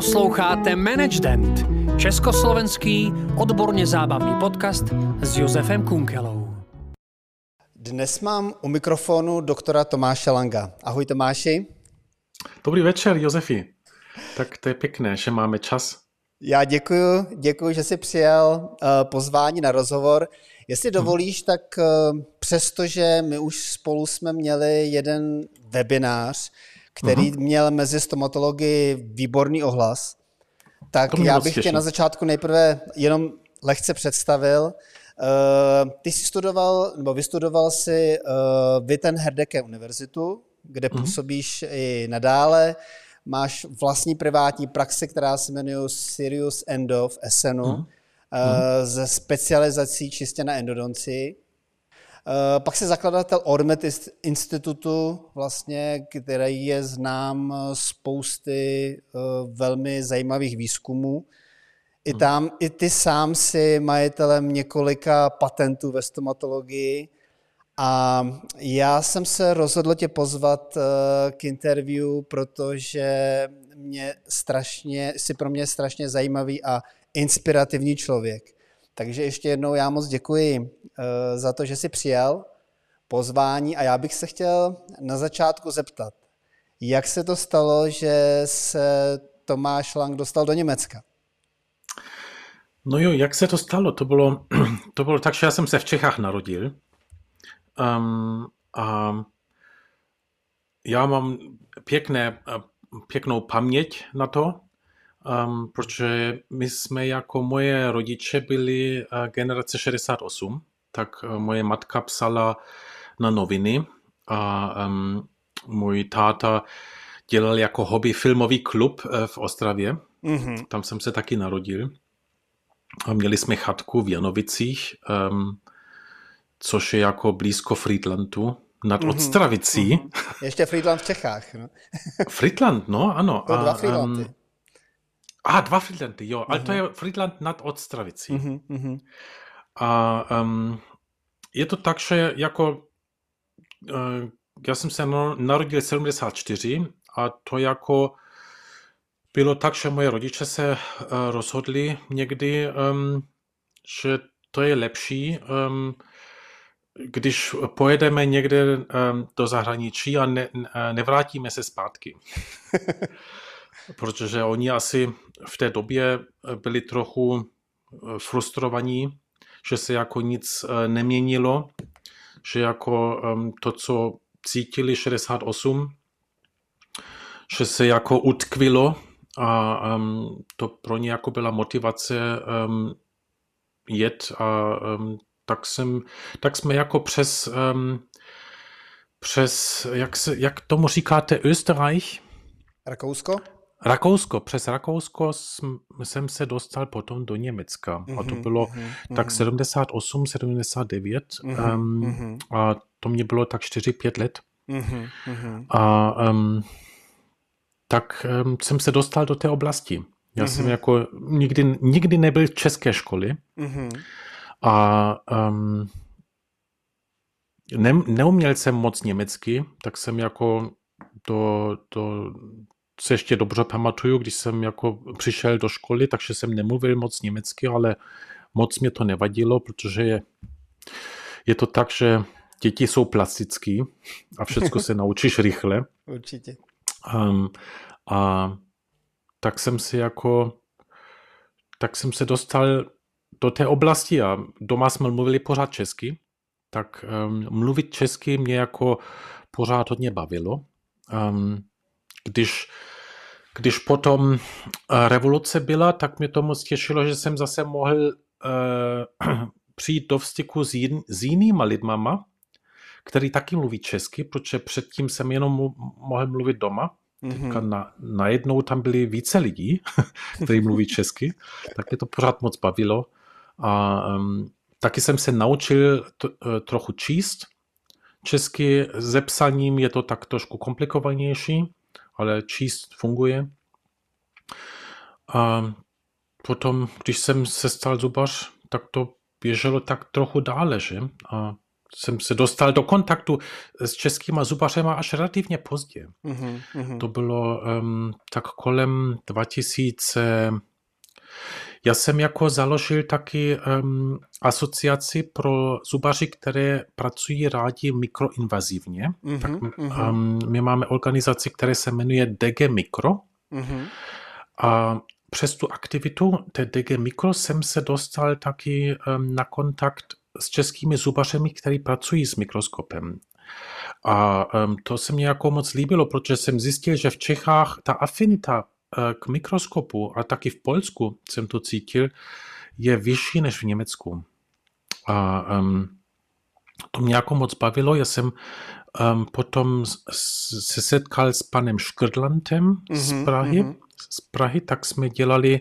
Posloucháte Management, československý odborně zábavný podcast s Josefem Kunkelou. Dnes mám u mikrofonu doktora Tomáše Langa. Ahoj Tomáši. Dobrý večer, Josefi. Tak to je pěkné, že máme čas. Já děkuji, děkuji, že jsi přijal uh, pozvání na rozhovor. Jestli dovolíš, tak uh, přestože my už spolu jsme měli jeden webinář, který uh-huh. měl mezi stomatology výborný ohlas, tak já bych tě na začátku nejprve jenom lehce představil. Uh, ty jsi studoval, nebo vystudoval si uh, Witten Herdecke univerzitu, kde uh-huh. působíš i nadále. Máš vlastní privátní praxi, která se jmenuje Sirius Endo v Essenu, uh-huh. uh, ze specializací čistě na endodoncii. Uh, pak se zakladatel Ormet institutu, vlastně, který je znám spousty uh, velmi zajímavých výzkumů. I tam, i ty sám si majitelem několika patentů ve stomatologii a já jsem se rozhodl tě pozvat uh, k interview, protože mě strašně, jsi pro mě strašně zajímavý a inspirativní člověk. Takže ještě jednou já moc děkuji uh, za to, že jsi přijal pozvání a já bych se chtěl na začátku zeptat, jak se to stalo, že se Tomáš Lang dostal do Německa? No jo, jak se to stalo? To bylo, to bylo tak, že já jsem se v Čechách narodil um, a já mám pěkné, pěknou paměť na to, um, protože my jsme jako moje rodiče byli uh, generace 68, tak uh, moje matka psala na noviny a um, můj táta dělal jako hobby filmový klub uh, v Ostravě. Mm-hmm. Tam jsem se taky narodil. A měli jsme chatku v Janovicích, um, což je jako blízko Friedlandu, nad mm-hmm. Odstravicí. Mm-hmm. Ještě Friedland v Čechách. No. Friedland, no, ano. To a, dva Friedlandy. Um, a, dva Friedlandy, jo, ale to mhm. je Friedland nad Odstravicí. Mm-hmm. A um, je to tak, že jako uh, já jsem se narodil 74 a to jako bylo tak, že moje rodiče se uh, rozhodli někdy, um, že to je lepší, um, když pojedeme někde um, do zahraničí a ne, nevrátíme se zpátky. Protože oni asi v té době byli trochu frustrovaní, že se jako nic neměnilo, že jako um, to, co cítili 68, že se jako utkvilo a um, to pro ně jako byla motivace um, jet a tak, jsem, tak jsme jako přes, um, přes jak, se, jak tomu říkáte, Österreich? Rakousko? Rakousko, přes Rakousko jsem se dostal potom do Německa. Mm-hmm, a to mhm, bylo mm-hmm, tak 78, 79. Mm-hmm, um, a to mě bylo tak 4-5 let. Mm-hmm, a um, tak um, jsem se dostal do té oblasti. Já mm-hmm. jsem jako nikdy, nikdy nebyl v české školy mm-hmm. a um, ne, neuměl jsem moc německy, tak jsem jako to, to se ještě dobře pamatuju, když jsem jako přišel do školy, takže jsem nemluvil moc německy, ale moc mě to nevadilo, protože je, je to tak, že děti jsou plastický a všechno se naučíš rychle. Určitě. Um, a tak jsem si jako, tak jsem se dostal do té oblasti a doma jsme mluvili pořád česky, tak um, mluvit česky mě jako pořád hodně bavilo. Um, když, když potom uh, revoluce byla, tak mě to moc těšilo, že jsem zase mohl uh, přijít do styku s, jin, s jinýma lidmama, který taky mluví česky, protože předtím jsem jenom mohl mluvit doma. Mm-hmm. na, najednou tam byli více lidí, kteří mluví česky, tak mě to pořád moc bavilo. A um, taky jsem se naučil t, uh, trochu číst. Česky se psaním je to tak trošku komplikovanější, ale číst funguje. A potom, když jsem se stal zubař, tak to běželo tak trochu dále, že? A jsem se dostal do kontaktu s českýma zubařema až relativně pozdě. Mm-hmm. To bylo um, tak kolem 2000. Já jsem jako založil taky um, asociaci pro zubaři, které pracují rádi mikroinvazivně. Mm-hmm. Tak um, my máme organizaci, která se jmenuje DG Mikro. Mm-hmm. A přes tu aktivitu té DG Mikro jsem se dostal taky um, na kontakt s českými zubařemi, kteří pracují s mikroskopem. A um, to se mi jako moc líbilo, protože jsem zjistil, že v Čechách ta afinita k mikroskopu a taky v Polsku jsem to cítil, je vyšší než v Německu. A um, to mě jako moc bavilo. Já jsem um, potom se setkal s panem Škrdlantem mm-hmm, z Prahy, mm-hmm. z Prahy, tak jsme dělali,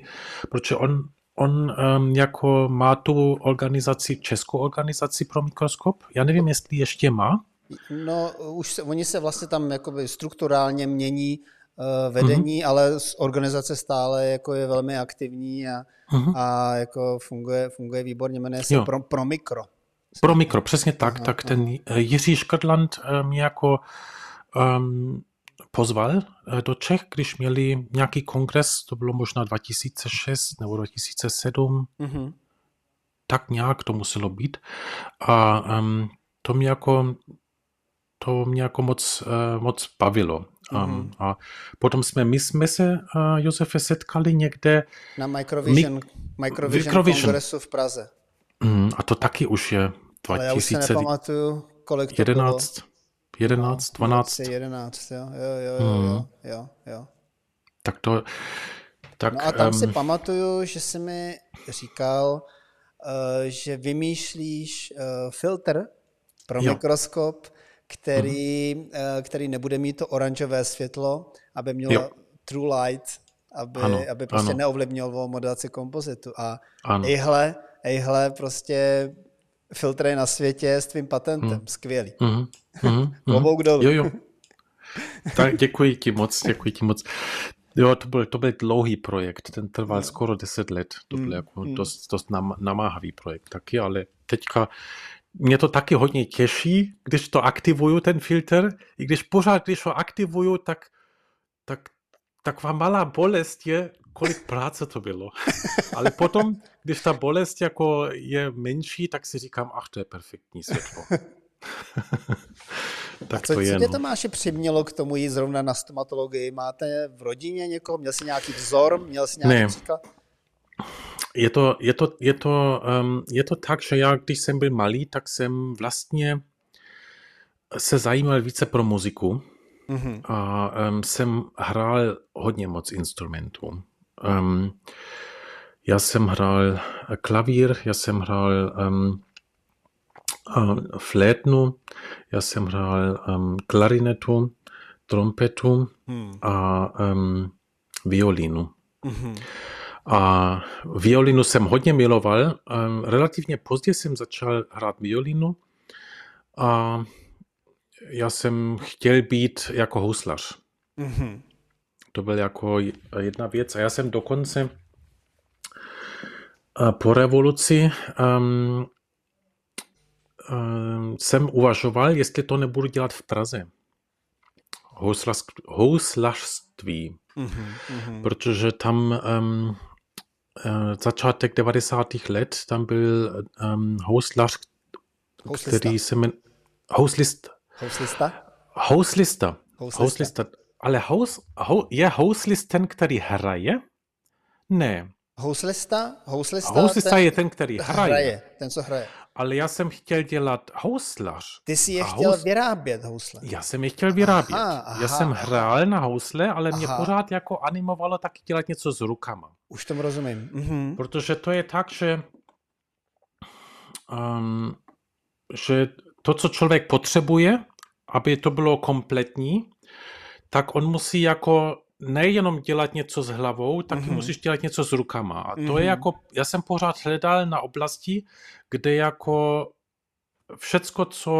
protože on on um, jako má tu organizaci, českou organizaci pro mikroskop. Já nevím, jestli ještě má. No, už se, oni se vlastně tam jakoby strukturálně mění vedení, mm-hmm. ale organizace stále jako je velmi aktivní a, mm-hmm. a jako funguje, funguje výborně, jmenuje se pro, pro mikro. Pro mikro, přesně tak. Aha, tak ten Jiří Škrdland mě jako um, pozval eh, do Čech, když měli nějaký kongres, to bylo možná 2006 nebo 2007, mm-hmm. tak nějak to muselo být. A um, to mě jako to mě jako moc, moc bavilo. Um, mm-hmm. A potom jsme, my jsme se, uh, Josefe, setkali někde... Na Microvision, Mi- Microvision, Microvision kongresu v Praze. Mm, a to taky už je 2000... Ale já už se nepamatuju, kolik to 11, bylo. 11, 12. 11, jo, jo, jo, hmm. jo, jo, jo. Tak to... Tak, no a tam um, si pamatuju, že jsi mi říkal, uh, že vymýšlíš uh, filtr pro jo. mikroskop, který, uh, který nebude mít to oranžové světlo, aby měl jo. true light, aby, ano, aby prostě ano. neovlivňoval modelaci kompozitu. A ano. ejhle, ejhle, prostě filtry na světě s tvým patentem. Hmm. Skvělý. Hmm. Hmm. Klobouk dolů. Jo, jo. Tak děkuji ti moc, děkuji ti moc. Jo, to byl, to byl dlouhý projekt, ten trval no. skoro 10 let. To byl mm, jako mm. dost, dost nam, namáhavý projekt taky, ale teďka mě to taky hodně těší, když to aktivuju, ten filtr, i když pořád, když ho aktivuju, tak, tak taková malá bolest je, kolik práce to bylo. Ale potom, když ta bolest jako je menší, tak si říkám, ach, to je perfektní světlo. tak A co, to je, co tě no. Tomáši přimělo k tomu jít zrovna na stomatologii? Máte v rodině někoho? Měl jsi nějaký vzor? Měl jsi nějaký ne. příklad? Je to, je, to, je, to, um, je to tak, že já, když jsem byl malý, tak jsem vlastně se zajímal více pro muziku. Mm-hmm. A um, jsem hrál hodně moc instrumentů. Um, já jsem hrál klavír, já jsem hrál um, uh, flétnu, já jsem hrál um, klarinetu, trompetu hmm. a um, violínu. Mm-hmm. A violinu jsem hodně miloval. Relativně pozdě jsem začal hrát violinu a já jsem chtěl být jako houslař. Mm-hmm. To byl jako jedna věc. A já jsem dokonce po revoluci um, um, jsem uvažoval, jestli to nebudu dělat v Praze. Houslařství. Mm-hmm. Protože tam um, začátek 90. let, tam byl um, houslař, který se jmenuje Houslist. Houslista? Houslista. Houslista. Ale house, ho, je houslist ten, který hraje? Ne. Houslista? Houslista, houslista ten, je ten, který hraje. hraje. Ten, co hraje. Ale já jsem chtěl dělat houslař. Ty jsi je chtěl hous... vyrábět, housle. Já jsem je chtěl vyrábět. Aha, aha, já jsem hrál na housle, ale aha. mě pořád jako animovalo taky dělat něco s rukama. Už tomu rozumím. Mhm. Protože to je tak, že, um, že to, co člověk potřebuje, aby to bylo kompletní, tak on musí jako nejenom dělat něco s hlavou, taky mm-hmm. musíš dělat něco s rukama. A to mm-hmm. je jako, já jsem pořád hledal na oblasti, kde jako všecko, co,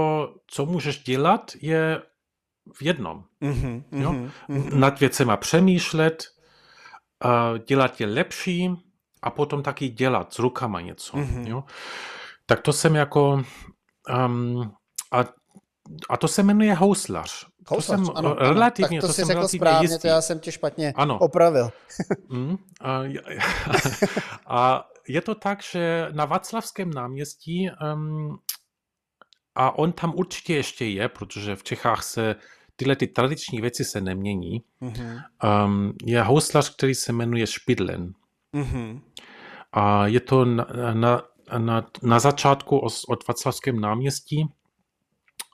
co můžeš dělat, je v jednom. Mm-hmm. Jo? Mm-hmm. Nad věcema přemýšlet, dělat je lepší a potom taky dělat s rukama něco. Mm-hmm. Jo? Tak to jsem jako um, a, a to se jmenuje houslař. Houslař, to jsem ano, relativně, ano. Tak to, to jsi jsem řekl relativně správně, jistý. to já jsem tě špatně Ano. opravil. Mm, a, a je to tak, že na Václavském náměstí um, a on tam určitě ještě je, protože v Čechách se tyhle ty tradiční věci se nemění. Mhm. Um, je houslař, který se jmenuje Špidlen. Mhm. A je to na, na, na, na začátku os- od Václavském náměstí.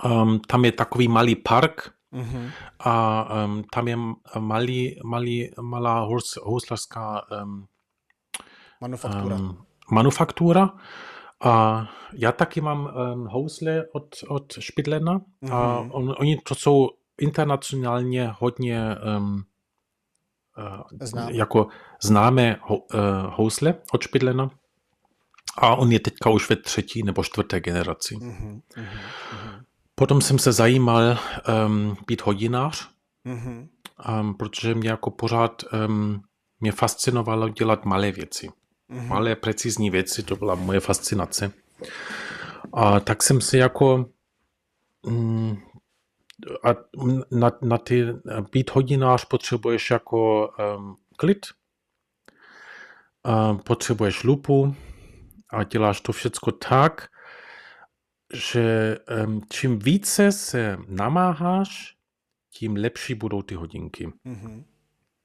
Um, tam je takový malý park Mhm. a um, tam je malý, malý, malá houslařská um, Manufaktura. um, manufaktura. A já taky mám um, housle od, od Špidlena a Mhm. on, oni to jsou internacionálně hodně um, Znám. jako známé uh, housle od Špidlena. A on je teďka už ve třetí nebo čtvrté generaci. Mhm. Mhm. Potom jsem se zajímal um, být hodinář, Mhm. um, protože mě jako pořád um, mě fascinovalo dělat malé věci. Mhm. Malé, precizní věci, to byla moje fascinace. A tak jsem si jako mm, a na, na ty být hodinář potřebuješ jako um, klid, a potřebuješ lupu a děláš to všecko tak, že um, čím více se namáháš, tím lepší budou ty hodinky. Mhm.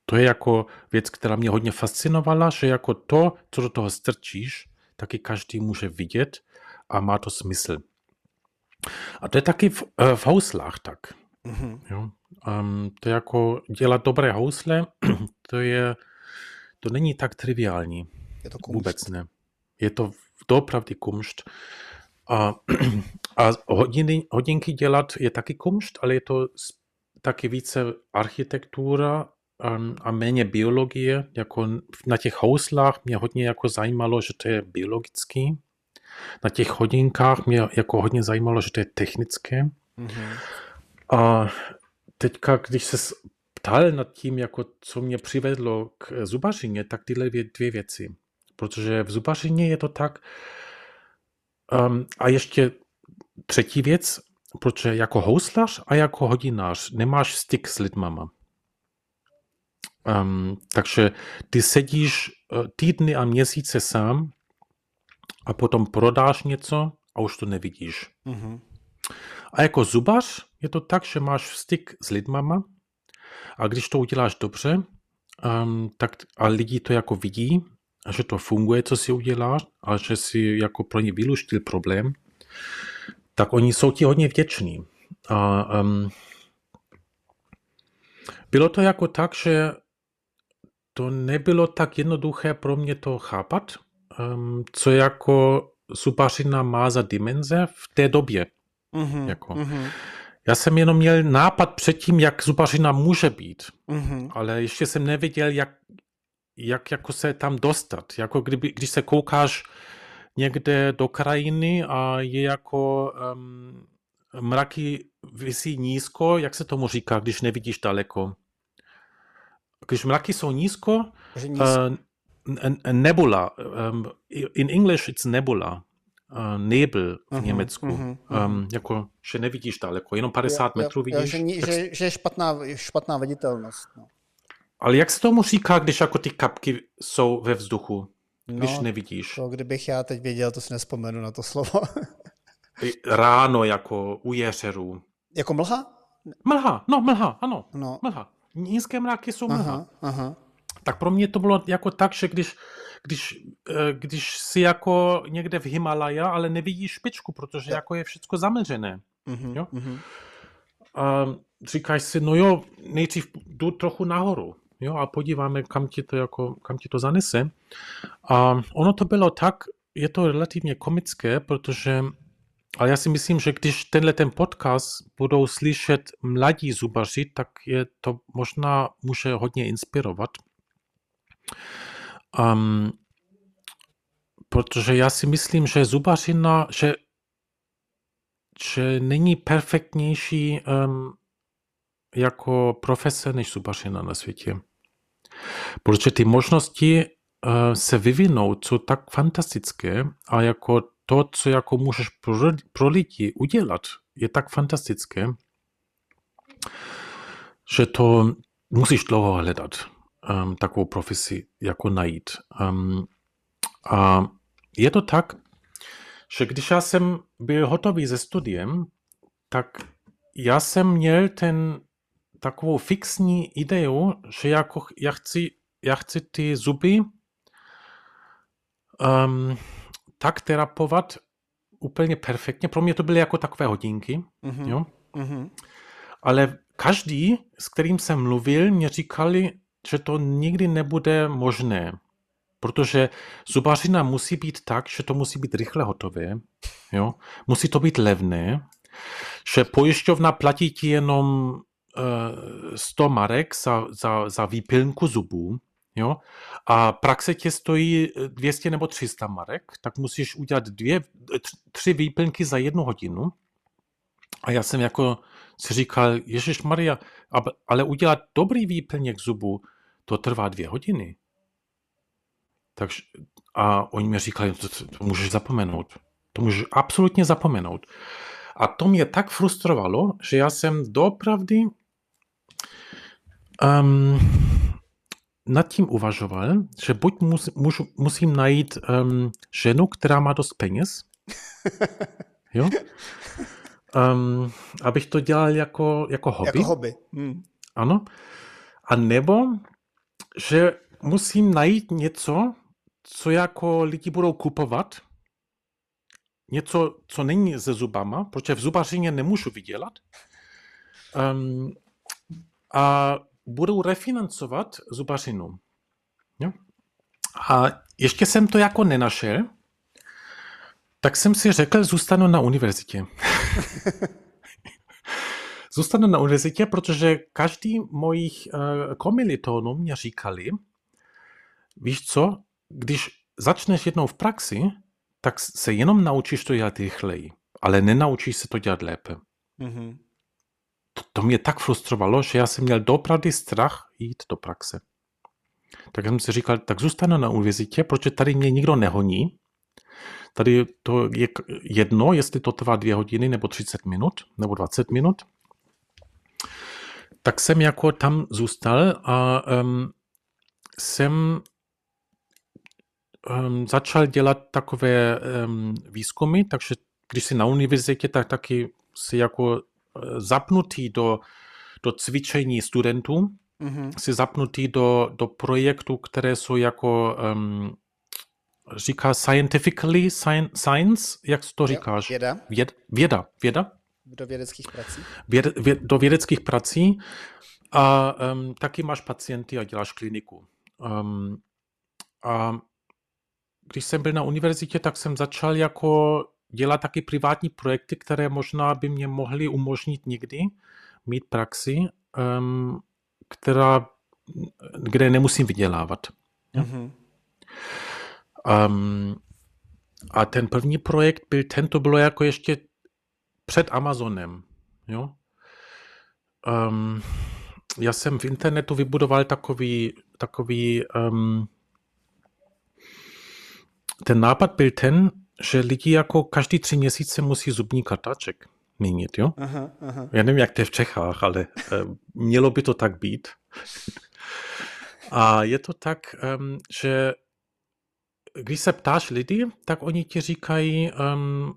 To je jako věc, která mě hodně fascinovala, že jako to, co do toho strčíš, taky každý může vidět a má to smysl. A to je taky v, eh, v houslách tak. Mhm. Jo? Um, to je jako dělat dobré housle, to je, to není tak triviální. Je to kumšt. Vůbec ne. Je to doopravdy kumšt. A, a hodiny, hodinky dělat je taky kumšt, ale je to taky více architektura um, a méně biologie. Jako na těch houslách mě hodně jako zajímalo, že to je biologický. Na těch hodinkách mě jako hodně zajímalo, že to je technické. Mhm. A teďka, když se ptal nad tím, jako co mě přivedlo k zubařině, tak tyhle dvě, dvě věci. Protože v zubařině je to tak. Um, a ještě třetí věc, protože jako houslař a jako hodinář nemáš styk s lidmama. Um, takže ty sedíš uh, týdny a měsíce sám a potom prodáš něco a už to nevidíš. Mhm. A jako zubař je to tak, že máš styk s lidmama a když to uděláš dobře, um, tak a lidi to jako vidí, a že to funguje, co si uděláš, a že si jako pro ně vyluštil problém, tak oni jsou ti hodně vděční. A um, bylo to jako tak, že to nebylo tak jednoduché pro mě to chápat, um, co jako zubařina má za dimenze v té době. Mhm. Jako. Mhm. Já jsem jenom měl nápad předtím, jak zubařina může být, Mhm. ale ještě jsem nevěděl, jak, jak jako se tam dostat. Jako kdyby, když se koukáš někde do krajiny a je jako um, mraky visí nízko, jak se tomu říká, když nevidíš daleko? Když mraky jsou nízko, Takže nic. uh, nebula. Um, in English it's nebula. Uh, nebel v Mhm, Německu. mhm, Um, jako, že nevidíš daleko, jenom 50 Jo, metrů jo, vidíš. že, tak že, že je špatná, špatná viditelnost. No. Ale jak se tomu říká, když jako ty kapky jsou ve vzduchu, když No, nevidíš? To, kdybych já teď věděl, to si nespomenu na to slovo. Ráno jako u jeřerů. jako mlha? Mlha, no mlha, ano, No. mlha. Nízké mraky jsou mlha. Aha, aha. Tak pro mě to bylo jako tak, že když, když, eh, když si jako někde v Himalaja, ale nevidíš špičku, protože jako je všechno zamlžené. Mhm, Jo? mhm. A říkáš si, no jo, nejdřív jdu trochu nahoru, jo, a podíváme, kam ti to, jako, kam ti to zanese. A ono to bylo tak, je to relativně komické, protože, ale já si myslím, že když tenhle ten podcast budou slyšet mladí zubaři, tak je to možná může hodně inspirovat. Um, protože já si myslím, že zubařina, že že není perfektnější um, jako profese než zubařina na světě. Protože ty možnosti uh, se vyvinou, jsou tak fantastické a jako to, co jako můžeš pro, pro lidi udělat, je tak fantastické, že to musíš dlouho hledat, um, takovou profesi jako najít. Um, a je to tak, že když já jsem byl hotový se studiem, tak já jsem měl ten takovou fixní ideu, že jako já chci, já chci ty zuby um, tak terapovat úplně perfektně. Pro mě to byly jako takové hodinky, mm-hmm. jo. Mm-hmm. Ale každý, s kterým jsem mluvil, mě říkali, že to nikdy nebude možné, protože zubařina musí být tak, že to musí být rychle hotové, jo? musí to být levné, že pojišťovna platí ti jenom 100 marek za, za, za výpilnku zubů, jo? a praxe tě stojí 200 nebo 300 marek, tak musíš udělat dvě, tři výpilnky za jednu hodinu. A já jsem jako si říkal, Ježíš Maria, ale udělat dobrý výplněk zubu, to trvá dvě hodiny. Takže, a oni mi říkali, to, to, to můžeš zapomenout. To můžeš absolutně zapomenout. A to mě tak frustrovalo, že já jsem dopravdy um, nad tím uvažoval, že buď mus, mus, musím najít um, ženu, která má dost peněz, jo? Um, abych to dělal jako, jako hobby. Jako hobby. Hmm. Ano. A nebo, že musím najít něco, co jako lidi budou kupovat, něco, co není se zubama, protože v zubařině nemůžu vydělat, um, a budou refinancovat zubařinu. Jo? A ještě jsem to jako nenašel, tak jsem si řekl, zůstanu na univerzitě. zůstanu na univerzitě, protože každý mojich uh, komilitonů mě říkali, víš co, když začneš jednou v praxi, tak se jenom naučíš to dělat rychleji, ale nenaučíš se to dělat lépe. Mm-hmm. To, to mě tak frustrovalo, že já jsem měl dopravdy strach jít do praxe. Tak jsem si říkal, tak zůstanu na univerzitě, protože tady mě nikdo nehoní. Tady to je jedno, jestli to trvá dvě hodiny, nebo 30 minut, nebo 20 minut. Tak jsem jako tam zůstal a um, jsem um, začal dělat takové um, výzkumy, takže když jsi na univerzitě, tak taky si jako zapnutý do, do cvičení studentů, mm-hmm. si zapnutý do, do projektů, které jsou jako um, říká scientifically, science, jak to říkáš? Věda. Věd, věda, věda. Do vědeckých prací. Věd, věd, do vědeckých prací. A um, taky máš pacienty a děláš kliniku. Um, a když jsem byl na univerzitě, tak jsem začal jako dělat taky privátní projekty, které možná by mě mohly umožnit někdy mít praxi, um, která, kde nemusím vydělávat. Mm-hmm. Um, a ten první projekt byl, ten to bylo jako ještě před Amazonem. Jo? Um, já jsem v internetu vybudoval takový, takový um, ten nápad byl ten, že lidi jako každý tři měsíce musí zubní kartáček měnit, jo? Aha, aha. Já nevím, jak to je v Čechách, ale uh, mělo by to tak být. A je to tak, um, že když se ptáš lidi, tak oni ti říkají, um,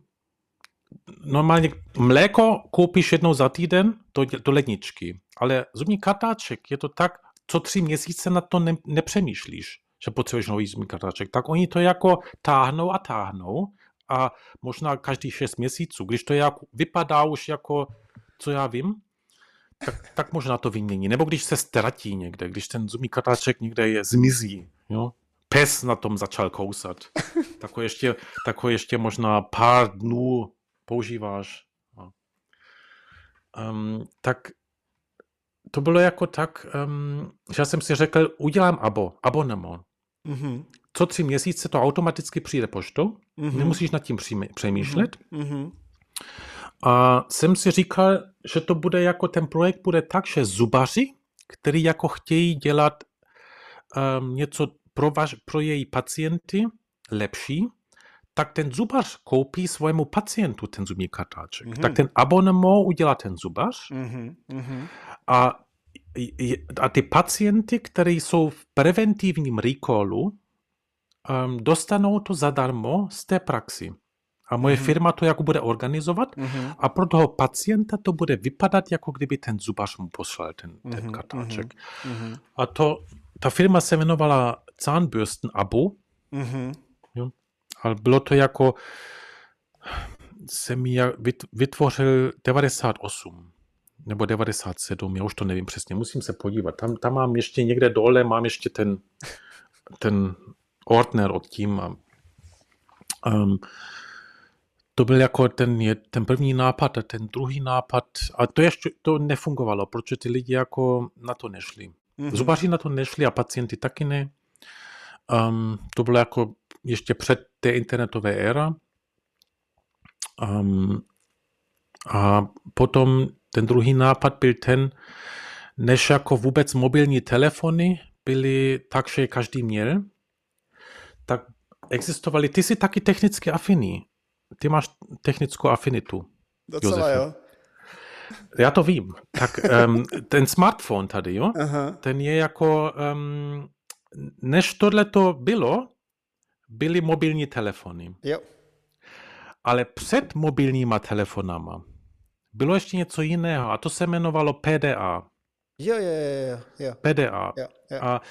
normálně mléko koupíš jednou za týden do, do ledničky, ale zubní kartáček je to tak, co tři měsíce na to ne, nepřemýšlíš že potřebuješ nový kartáček, tak oni to jako táhnou a táhnou a možná každý šest měsíců, když to jako, vypadá už jako, co já vím, tak, tak možná to vymění. Nebo když se ztratí někde, když ten zubní kartáček někde je, zmizí, jo? Pes na tom začal kousat. Tak ho ještě, tak ho ještě možná pár dnů používáš. Um, tak to bylo jako tak, um, že já jsem si řekl, udělám abo, abonnement. Mm-hmm. Co tři měsíce to automaticky přijde poštou, mm-hmm. nemusíš nad tím přemýšlet. Mm-hmm. A jsem si říkal, že to bude jako ten projekt bude tak, že zubaři, který jako chtějí dělat um, něco pro, vaš, pro její pacienty lepší, tak ten zubař koupí svému pacientu ten zubní kartáček. Mm-hmm. Tak ten abonnement udělá ten zubař mm-hmm. a, a ty pacienty, kteří jsou v preventivním recallu, um, dostanou to zadarmo z té praxi. A moje mm-hmm. firma to jako bude organizovat mm-hmm. a pro toho pacienta to bude vypadat, jako kdyby ten zubař mu poslal ten, ten mm-hmm. kartáček. Mm-hmm. A to, ta firma se jmenovala Zahnbürsten Abo. Mm-hmm. Jo? Ale bylo to jako, jsem ji vytvořil 98 nebo 97, já už to nevím přesně, musím se podívat. Tam, tam mám ještě někde dole, mám ještě ten, ten Ordner od tím. Um, to byl jako ten, ten první nápad a ten druhý nápad, a to ještě to nefungovalo, protože ty lidi jako na to nešli. Mm-hmm. Zubaři na to nešli a pacienti taky ne. Um, to bylo jako ještě před té internetové éra. Um, a potom ten druhý nápad byl ten, než jako vůbec mobilní telefony byly tak, že každý měl, tak existovaly, ty jsi taky technicky afiný. Ty máš technickou afinitu. Docela Josefe. jo. Já to vím. Tak um, ten smartphone tady, jo, Aha. ten je jako, um, než tohle to bylo, byly mobilní telefony. Jo. Ale před mobilníma telefonama bylo ještě něco jiného a to se jmenovalo PDA. Jo, jo, jo, jo. PDA. Jo, jo. A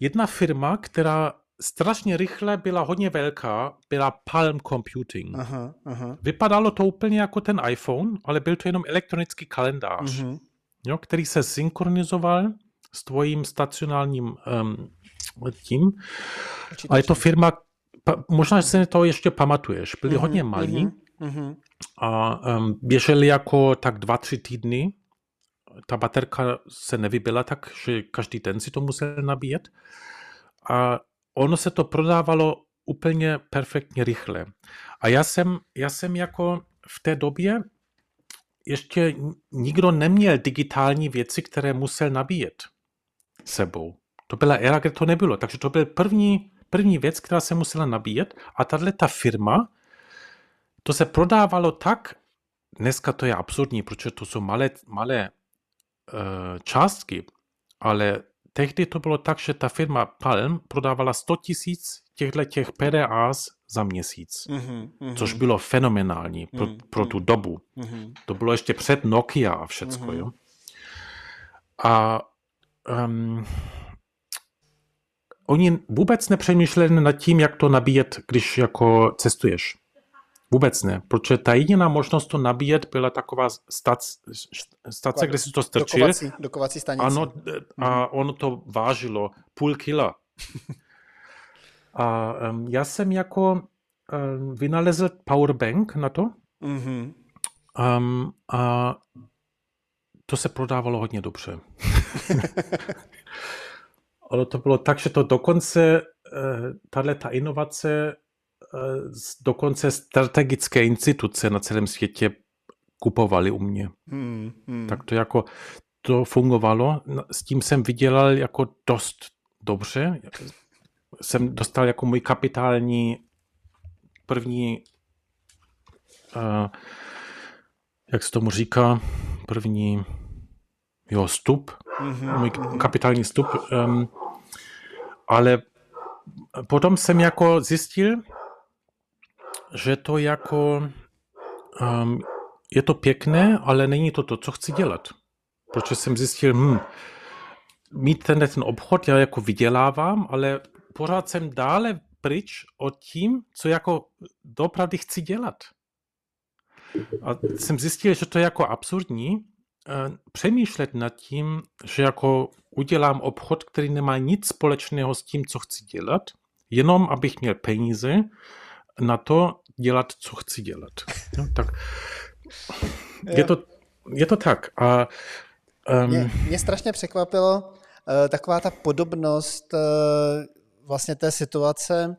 jedna firma, která strašně rychle byla hodně velká, byla Palm Computing. Aha, aha. Vypadalo to úplně jako ten iPhone, ale byl to jenom elektronický kalendář, uh-huh. jo, který se synchronizoval s tvojím stacionálním um, tím. Určitě, a je to firma, pa, možná si to ještě pamatuješ, byli uh-huh, hodně malí uh-huh. A um, běželi jako tak dva, tři týdny. Ta baterka se nevybila tak, že každý den si to musel nabíjet. A ono se to prodávalo úplně perfektně rychle. A já jsem, já jsem jako v té době ještě nikdo neměl digitální věci, které musel nabíjet sebou. To byla éra, kde to nebylo. Takže to byl první, první věc, která se musela nabíjet. A tahle ta firma, to se prodávalo tak, dneska to je absurdní, protože to jsou malé, malé uh, částky, ale tehdy to bylo tak, že ta firma Palm prodávala 100 tisíc těchto těch PDAs za měsíc, mm-hmm, mm-hmm. což bylo fenomenální pro, mm-hmm. pro tu dobu. Mm-hmm. To bylo ještě před Nokia a všecko, mm-hmm. jo. A um, oni vůbec nepřemýšleli nad tím, jak to nabíjet, když jako cestuješ. Vůbec ne, protože ta jediná možnost to nabíjet byla taková stac, stace, kde si to strčil. Dokovací, dokovací stanice. Ano, a mhm. ono to vážilo půl kila. a um, já jsem jako um, vynalezl powerbank na to. Mm-hmm. Um, a to se prodávalo hodně dobře. Ale to bylo tak, že to dokonce, uh, tahle ta inovace dokonce strategické instituce na celém světě kupovali u mě. Hmm, hmm. Tak to jako to fungovalo. S tím jsem vydělal jako dost dobře. Jsem dostal jako můj kapitální první uh, jak se tomu říká, první jo, stup, mm-hmm. můj kapitální stup. Um, ale potom jsem jako zjistil, že to jako um, je to pěkné, ale není to to, co chci dělat. Protože jsem zjistil, hm, mít ten, ten obchod, já jako vydělávám, ale pořád jsem dále pryč od tím, co jako dopravdy chci dělat. A jsem zjistil, že to je jako absurdní uh, přemýšlet nad tím, že jako udělám obchod, který nemá nic společného s tím, co chci dělat, jenom abych měl peníze na to dělat, co chci dělat. No, tak je to, je to tak. A, um, mě, mě strašně překvapilo uh, taková ta podobnost uh, vlastně té situace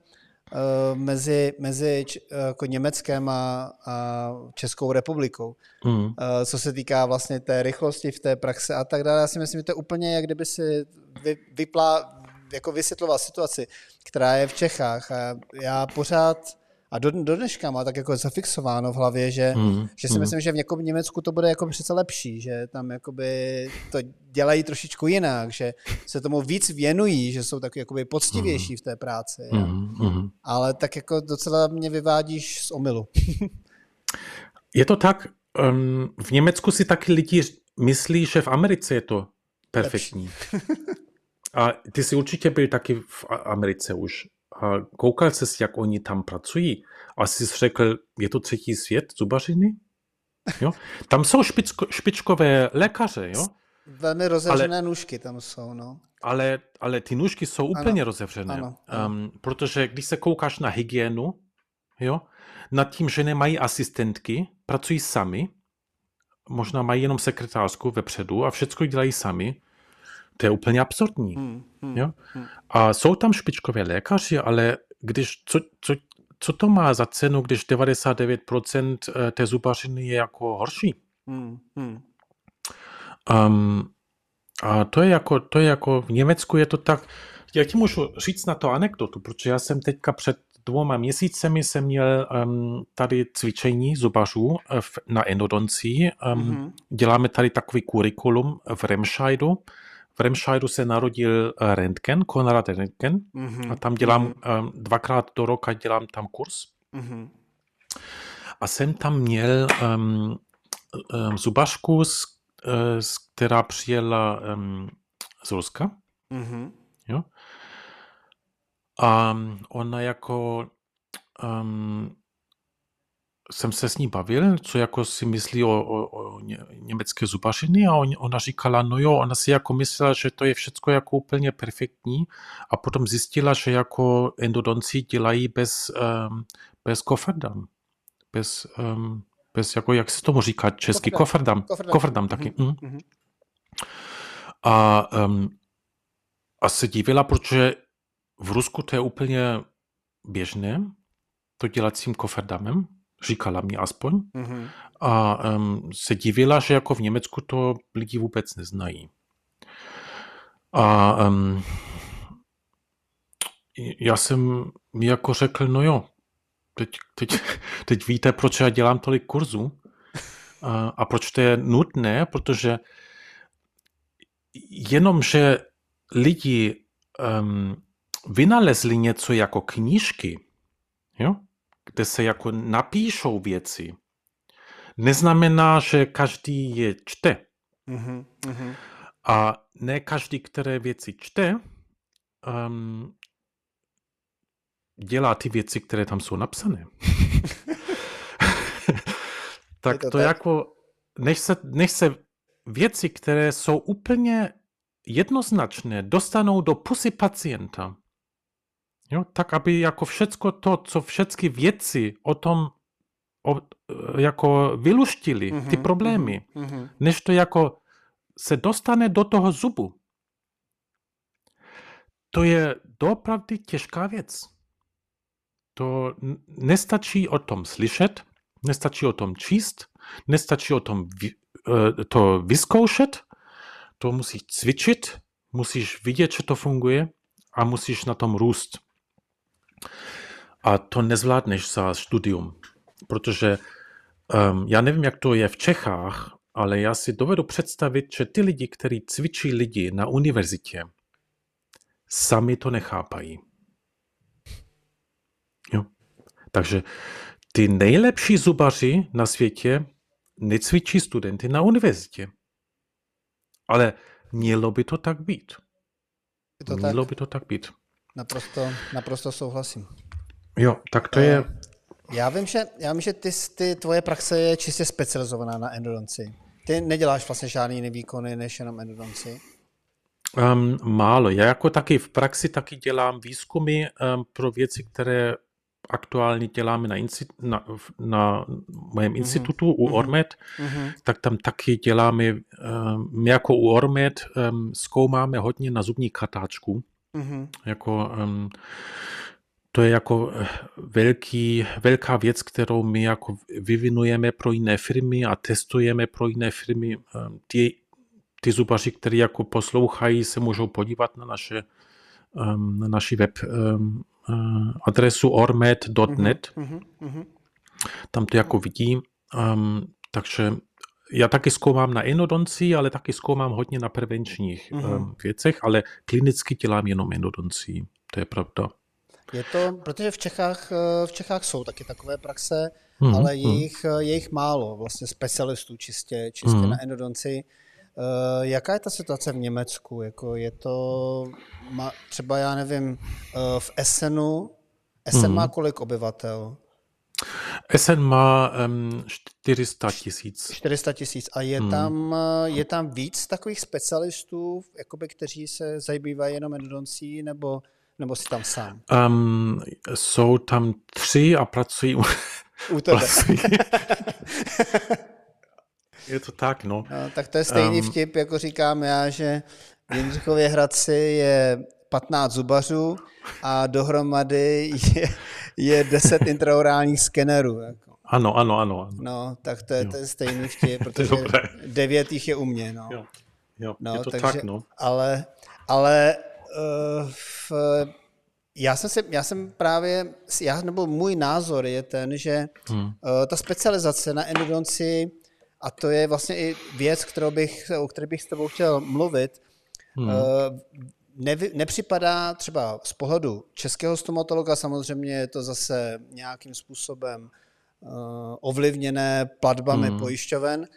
uh, mezi, mezi č, jako Německem a, a Českou republikou. Mm. Uh, co se týká vlastně té rychlosti v té praxi a tak dále. Já si myslím, že to je úplně, jak kdyby si vy, vyplá, jako vysvětloval situaci, která je v Čechách. A já pořád A do, do dneška má tak jako zafixováno v hlavě, že, mm, že si mm. myslím, že v někom Německu to bude jako přece lepší, že tam jakoby to dělají trošičku jinak, že se tomu víc věnují, že jsou tak jakoby poctivější mm. v té práci. Mm, mm. Ale tak jako docela mě vyvádíš z omylu. je to tak, um, v Německu si taky lidi myslí, že v Americe je to perfektní. A ty jsi určitě byl taky v Americe už koukal jsi, jak oni tam pracují. A jsi řekl, je to třetí svět zubařiny? Jo? Tam jsou špičko, špičkové lékaře, jo? Velmi rozevřené ale, nůžky tam jsou, no. Ale, ale ty nůžky jsou úplně ano, rozevřené. Ano, ano. Um, protože když se koukáš na hygienu, jo, nad tím, že nemají asistentky, pracují sami, možná mají jenom sekretářku vepředu a všechno dělají sami, to je úplně absurdní. Hmm, hmm, jo? Hmm. A jsou tam špičkové lékaři, ale když, co, co, co to má za cenu, když 99% eh, té zubařiny je jako horší? Hmm, hmm. Um, a to je, jako, to je jako, v Německu je to tak, já ti můžu říct na to anekdotu, protože já jsem teďka před dvoma měsícemi jsem měl um, tady cvičení zubařů uh, na endodoncii. Um, mm-hmm. Děláme tady takový kurikulum v Remscheidu, v Remscheidu se narodil eh, Rentgen, Konrad Rentgen mm-hmm. a tam dělám mm-hmm. dvakrát do roka dělám tam kurz. Mm-hmm. A jsem tam měl um, um, zubařku, z, uh, z, která přijela um, z Ruska. Mm-hmm. Jo? A ona jako um, jsem se s ní bavil, co jako si myslí o, o, o německé zubařiny a on, ona říkala, no jo, ona si jako myslela, že to je všechno jako úplně perfektní a potom zjistila, že jako endodonci dělají bez, um, bez kofrdam. Bez, um, bez jako, jak se tomu říká česky, kofrdam. Kofrdam, kofrdam taky. Mm-hmm. Mm. A, um, a se divila, protože v Rusku to je úplně běžné, to dělat tím kofrdamem, říkala mi aspoň. Mm-hmm. A um, se divila, že jako v Německu to lidi vůbec neznají. A um, já jsem mi jako řekl, no jo, teď, teď, teď víte, proč já dělám tolik kurzů a, a proč to je nutné, protože jenom, že lidi um, vynalezli něco jako knížky, jo? Kde se jako napíšou věci, neznamená, že každý je čte. Mm-hmm, mm-hmm. A ne každý, které věci čte, um, dělá ty věci, které tam jsou napsané. tak to, to tak? jako, než se, než se věci, které jsou úplně jednoznačné, dostanou do pusy pacienta, Jo, tak, aby jako všecko to, co všechny věci o tom o, jako vyluštili, mm-hmm, ty mhm, problémy, mm-hmm. než to jako se dostane do toho zubu. To je dopravdy těžká věc. To nestačí o tom slyšet, nestačí o tom číst, nestačí o tom vy, e, to vyzkoušet, to musíš cvičit, musíš vidět, že to funguje a musíš na tom růst. A to nezvládneš za studium, protože um, já nevím, jak to je v Čechách, ale já si dovedu představit, že ty lidi, kteří cvičí lidi na univerzitě, sami to nechápají. Jo. Takže ty nejlepší zubaři na světě necvičí studenty na univerzitě. Ale mělo by to tak být. To mělo tak? by to tak být. Naprosto, naprosto souhlasím. Jo, tak to je... Já vím, že, já vím, že ty, ty, tvoje praxe je čistě specializovaná na endodonci. Ty neděláš vlastně žádný jiný výkony než jenom endodonci. Um, málo. Já jako taky v praxi taky dělám výzkumy um, pro věci, které aktuálně děláme na, na, na mém mm-hmm. institutu u mm-hmm. Ormed, mm-hmm. tak tam taky děláme, um, my jako u Ormed um, zkoumáme hodně na zubní kartáčku. Mm-hmm. Jako, um, to je jako eh, velký, velká věc, kterou my jako vyvinujeme pro jiné firmy a testujeme pro jiné firmy. Um, ty, ty zubaři, kteří jako poslouchají, se můžou podívat na naše um, na naši web um, uh, adresu ormed.net. Mhm, mhm. Tam to jako vidí. Um, takže já taky zkoumám na endodoncii, ale taky zkoumám hodně na prevenčních Mhm. um, věcech, ale klinicky dělám jenom endodoncii. To je pravda. Je to, protože v Čechách, eh, v Čechách jsou taky takové praxe, Mhm, ale je mhm. jich, eh, je jich málo, vlastně specialistů čistě, čistě Mhm. na endodonci. Eh, Jaká je ta situace v Německu? Jako je to, třeba já nevím, v Essenu, Essen Mhm. má kolik obyvatel? Essen má um, 400 tisíc. 400 tisíc. A je, Mhm. tam, eh, je tam víc takových specialistů, jakoby, kteří se zabývají jenom endodoncí, nebo, nebo si tam sám? Um, jsou tam tři a pracují u, U tebe. pracují. Je to tak, no. No, tak to je stejný Ehm. vtip, jako říkám já, že v Jindřichově Hradci je 15 zubařů a dohromady je, je 10 intraorálních skenerů. Jako. Ano, ano, ano. ano. No, tak to je Jo. ten stejný vtip, protože devět jich je u mě. No. Jo, jo No, je to takže- tak, no. Ale, ale uh, v, já, jsem si, já jsem právě, já, nebo můj názor je ten, že Hmm. uh, ta specializace na endodonci, a to je vlastně i věc, kterou bych, o které bych s tebou chtěl mluvit, Hmm. uh, nevy, nepřipadá třeba z pohledu českého stomatologa, samozřejmě je to zase nějakým způsobem uh, ovlivněné platbami Hmm. pojišťoven,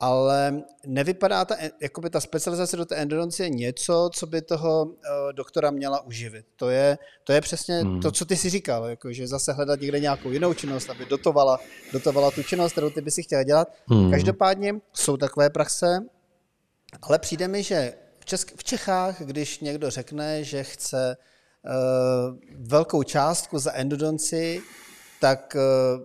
ale nevypadá ta, jakoby ta specializace do té endodoncie něco, co by toho uh, doktora měla uživit. To je, to je přesně Hmm. to, co ty si říkal, jako, že zase hledat někde nějakou jinou činnost, aby dotovala, dotovala tu činnost, kterou ty by si chtěl dělat. Hmm. Každopádně jsou takové praxe, ale přijde mi, že Česk- v Čechách, když někdo řekne, že chce uh, velkou částku za endodonci, tak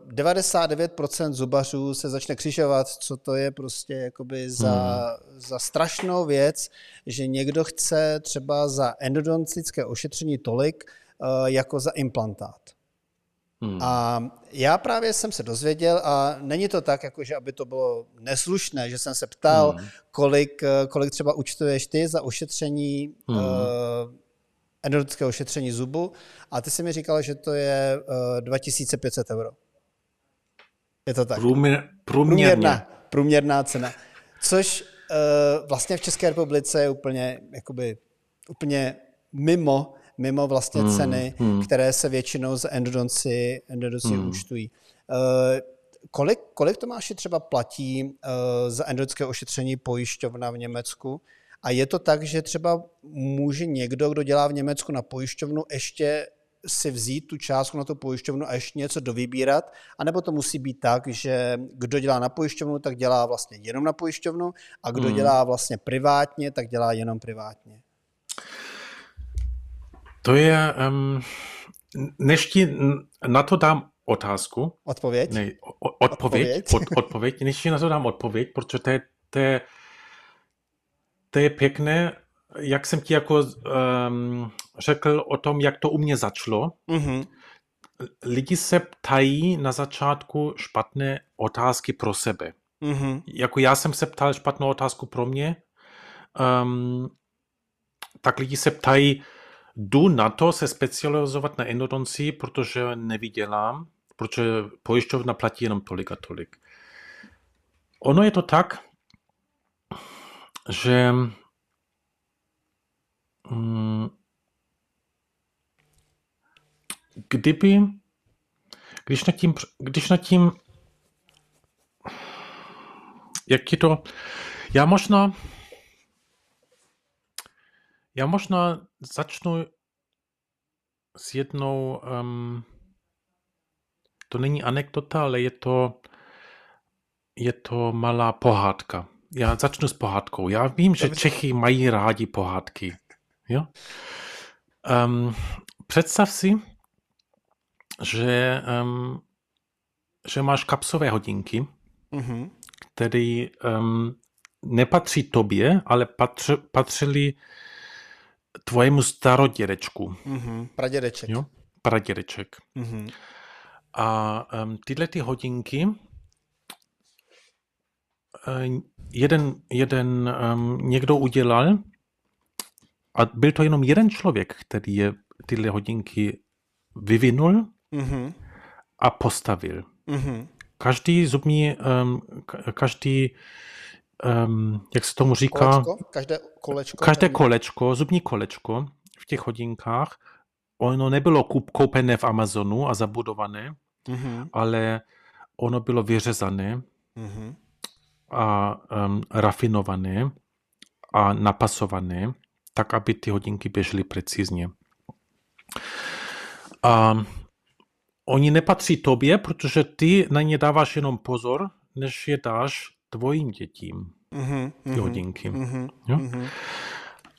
uh, 99% zubařů se začne křižovat, co to je prostě jakoby za, za strašnou věc, že někdo chce třeba za endodontické ošetření tolik, uh, jako za implantát. Hmm. A já právě jsem se dozvěděl, a není to tak, jako že aby to bylo neslušné, že jsem se ptal, Hmm. kolik, eh, kolik třeba účtuješ ty za ošetření, Hmm. uh, endodontické ošetření zubu, a ty jsi mi říkal, že to je uh, 2500 euro. Je to tak? Průměr, průměrně. Průměrná, průměrná cena. Což uh, vlastně v České republice je úplně, jakoby, úplně mimo, mimo vlastně Hmm, ceny, hmm. které se většinou za endodonci, endodonci Hmm. účtují. Uh, kolik, kolik Tomáši třeba platí uh, za endodontické ošetření pojišťovna v Německu? A je to tak, že třeba může někdo, kdo dělá v Německu na pojišťovnu, ještě si vzít tu částku na tu pojišťovnu a ještě něco dovybírat, anebo to musí být tak, že kdo dělá na pojišťovnu, tak dělá vlastně jenom na pojišťovnu a kdo Hmm. dělá vlastně privátně, tak dělá jenom privátně. To je, um, než ti na to dám otázku, Odpověď? ne, o, odpověď, Odpověď? Od, odpověď, než ti na to dám odpověď, protože to je, to je, to je pěkné, jak jsem ti jako um, řekl o tom, jak to u mě začalo. Mhm. Lidi se ptají na začátku špatné otázky pro sebe. Mhm. Jako já jsem se ptal špatnou otázku pro mě, um, tak lidi se ptají, jdu na to se specializovat na endodoncii, protože nevydělám, protože pojišťovna platí jenom tolik a tolik. Ono je to tak, že mm, kdyby, když nad tím, když nad tím, jak je to, já možná, já možná začnu s jednou, um, to není anekdota, ale je to, je to malá pohádka. Já začnu s pohádkou. Já vím, že Dobře. Čechy mají rádi pohádky. Jo? Um, představ si, že, um, že máš kapsové hodinky, Mhm. který um, nepatří tobě, ale patř, patřili tvojemu starodědečku, Mhm. Pradědeček. jo? pradědeček. Mhm. A um, tyhle ty hodinky jeden, jeden um, někdo udělal a byl to jenom jeden člověk, který je tyhle hodinky vyvinul mm-hmm. a postavil. Mm-hmm. Každý zubní, um, každý, um, jak se tomu říká? Kolečko? Každé kolečko? Každé kolečko, zubní kolečko v těch hodinkách, ono nebylo koupené v Amazonu a zabudované, mm-hmm. ale ono bylo vyřezané mm-hmm. a um, rafinované a napasované, tak, aby ty hodinky běžely precizně. A oni nepatří tobě, protože ty na ně dáváš jenom pozor, než je dáš tvojim dětím, mm-hmm, ty hodinky. Mm-hmm, jo? Mm-hmm.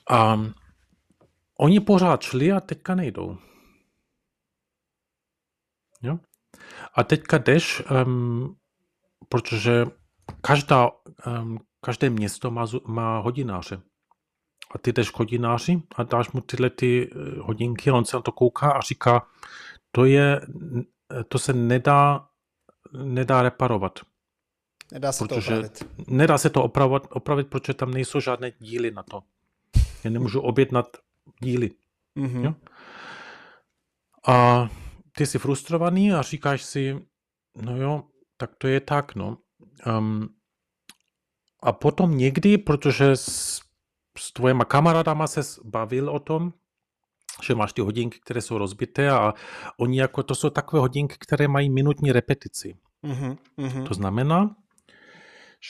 A oni pořád šli a teďka nejdou. Jo? A teďka jdeš, um, protože každá, um, každé město má, má hodináře. A ty jdeš k hodináři a dáš mu tyhle ty eh, hodinky, on se na to kouká a říká, to je, to se nedá, nedá reparovat. Nedá se protože, to opravit. Nedá se to opravovat, opravit, protože tam nejsou žádné díly na to. Já nemůžu objednat díly. Mm-hmm. Jo? A ty jsi frustrovaný a říkáš si, no jo, tak to je tak, no. Um, a potom někdy, protože s, s tvojima kamarádama se bavil o tom, že máš ty hodinky, které jsou rozbité a oni jako, to jsou takové hodinky, které mají minutní repetici. Mm-hmm. To znamená,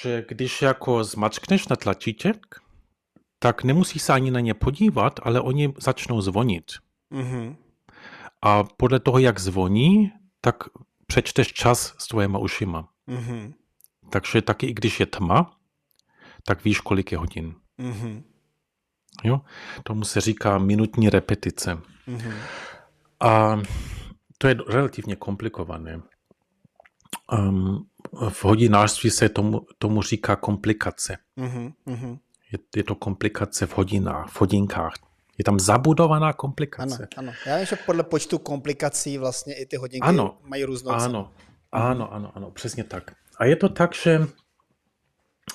že když jako zmačkneš na tlačíček, tak nemusíš se ani na ně podívat, ale oni začnou zvonit. Mm-hmm. A podle toho, jak zvoní, tak přečteš čas s tvojima ušima. Mm-hmm. Takže taky, i když je tma, tak víš, kolik je hodin. Mm-hmm. Jo? Tomu se říká minutní repetice. Mm-hmm. A to je relativně komplikované. Um, v hodinářství se tomu, tomu říká komplikace. Mm-hmm. Je, je to komplikace v hodinách, v hodinkách. Je tam zabudovaná komplikace. Ano, ano. Já vím, že podle počtu komplikací vlastně i ty hodinky ano, mají různou ano, cenu. Ano, ano, ano, přesně tak. A je to tak, že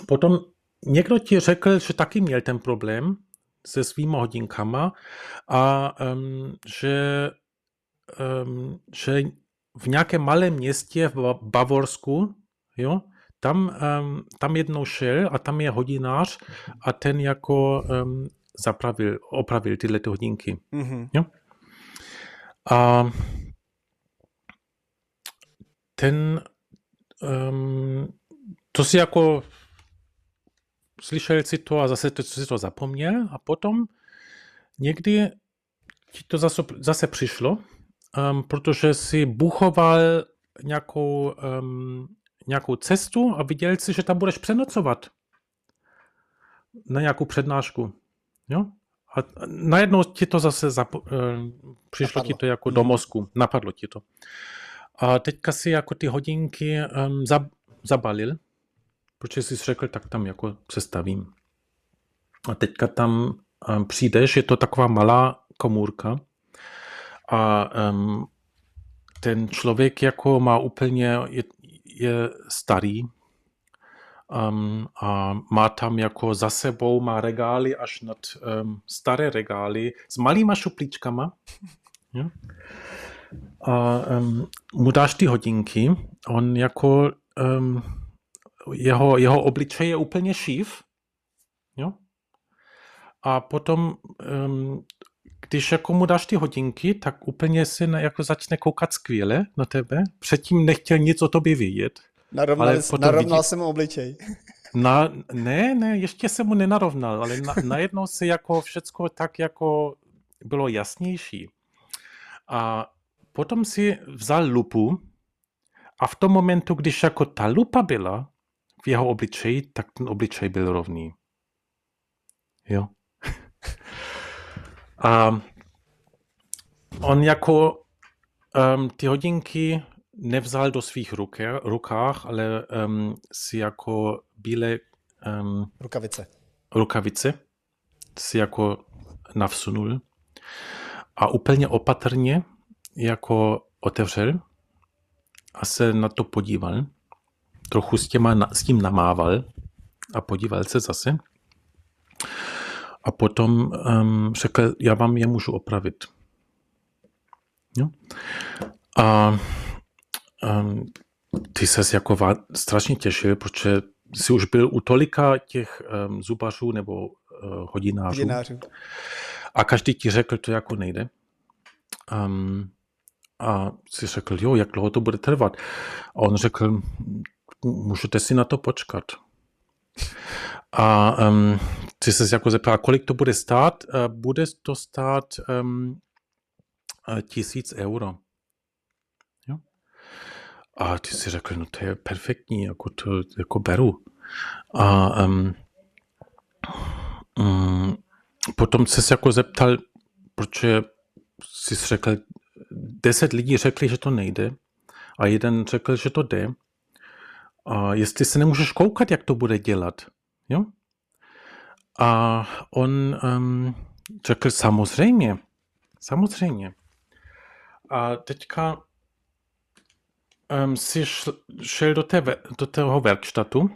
potom někdo ti řekl, že taky měl ten problém se svýma hodinkama a um, že, um, že v nějakém malém městě v Bavorsku, jo, tam, um, tam jednou šel a tam je hodinář a ten jako um, zapravil, opravil tyhle ty hodinky. Mm-hmm. Jo? A ten, um, to si jako slyšel si to a zase to, si to zapomněl a potom někdy ti to zase, zase přišlo, um, protože si buchoval nějakou, um, nějakou cestu a viděl si, že tam budeš přenocovat na nějakou přednášku. Jo? A najednou ti to zase zapo- uh, přišlo napadlo. ti to jako do mhm. mozku, napadlo ti to. A teďka si jako ty hodinky um, zab- zabalil protože jsi řekl, tak tam jako přestavím. A teďka tam um, přijdeš, je to taková malá komůrka a um, ten člověk jako má úplně, je, je starý um, a má tam jako za sebou, má regály až nad um, staré regály s malýma šuplíčkama. Jo? A um, mu dáš ty hodinky, on jako um, jeho, jeho obličej je úplně šív. Jo? A potom, um, když jako mu dáš ty hodinky, tak úplně si na, jako začne koukat skvěle na tebe. Předtím nechtěl nic o tobě vědět. Narovnal, ale narovnal vidí... jsem mu obličej. Na, ne, ne, ještě jsem mu nenarovnal, ale na, najednou se jako všecko tak jako bylo jasnější. A potom si vzal lupu a v tom momentu, když jako ta lupa byla, v jeho obličeji, tak ten obličej byl rovný. Jo. A on jako um, ty hodinky nevzal do svých ruke, rukách, ale um, si jako bílé um, rukavice. rukavice si jako navsunul a úplně opatrně jako otevřel a se na to podíval trochu s, těma, s tím namával a podíval se zase. A potom um, řekl, já vám je můžu opravit. Jo? A um, ty ses jako vá, strašně těšil, protože jsi už byl u tolika těch um, zubařů nebo uh, hodinářů. hodinářů. A každý ti řekl, to jako nejde. Um, a si řekl, jo, jak dlouho to bude trvat. A on řekl, můžete si na to počkat. A um, ty se jako zeptal, kolik to bude stát? Uh, bude to stát um, tisíc euro. Jo? A ty si řekl, no to je perfektní, jako to jako beru. A um, um, potom se jako zeptal, proč jsi řekl, deset lidí řekli, že to nejde a jeden řekl, že to jde. A jestli se nemůžeš koukat, jak to bude dělat. Jo? A on um, řekl, samozřejmě, samozřejmě. A teďka um, si šel do, té, do toho werkstatu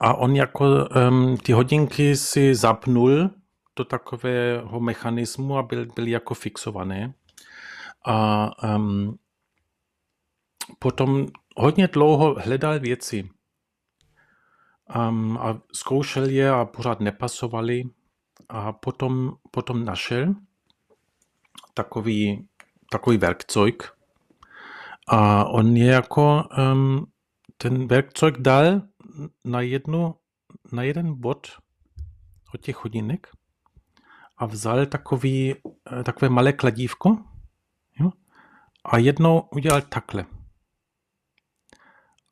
a on jako um, ty hodinky si zapnul do takového mechanismu a byl, byly jako fixované. A um, potom hodně dlouho hledal věci. Um, a zkoušel je a pořád nepasovali. A potom, potom našel takový, takový werkzeug. A on je jako um, ten werkzeug dal na, jednu, na jeden bod od těch hodinek a vzal takový, eh, takové malé kladívko jo? a jednou udělal takhle.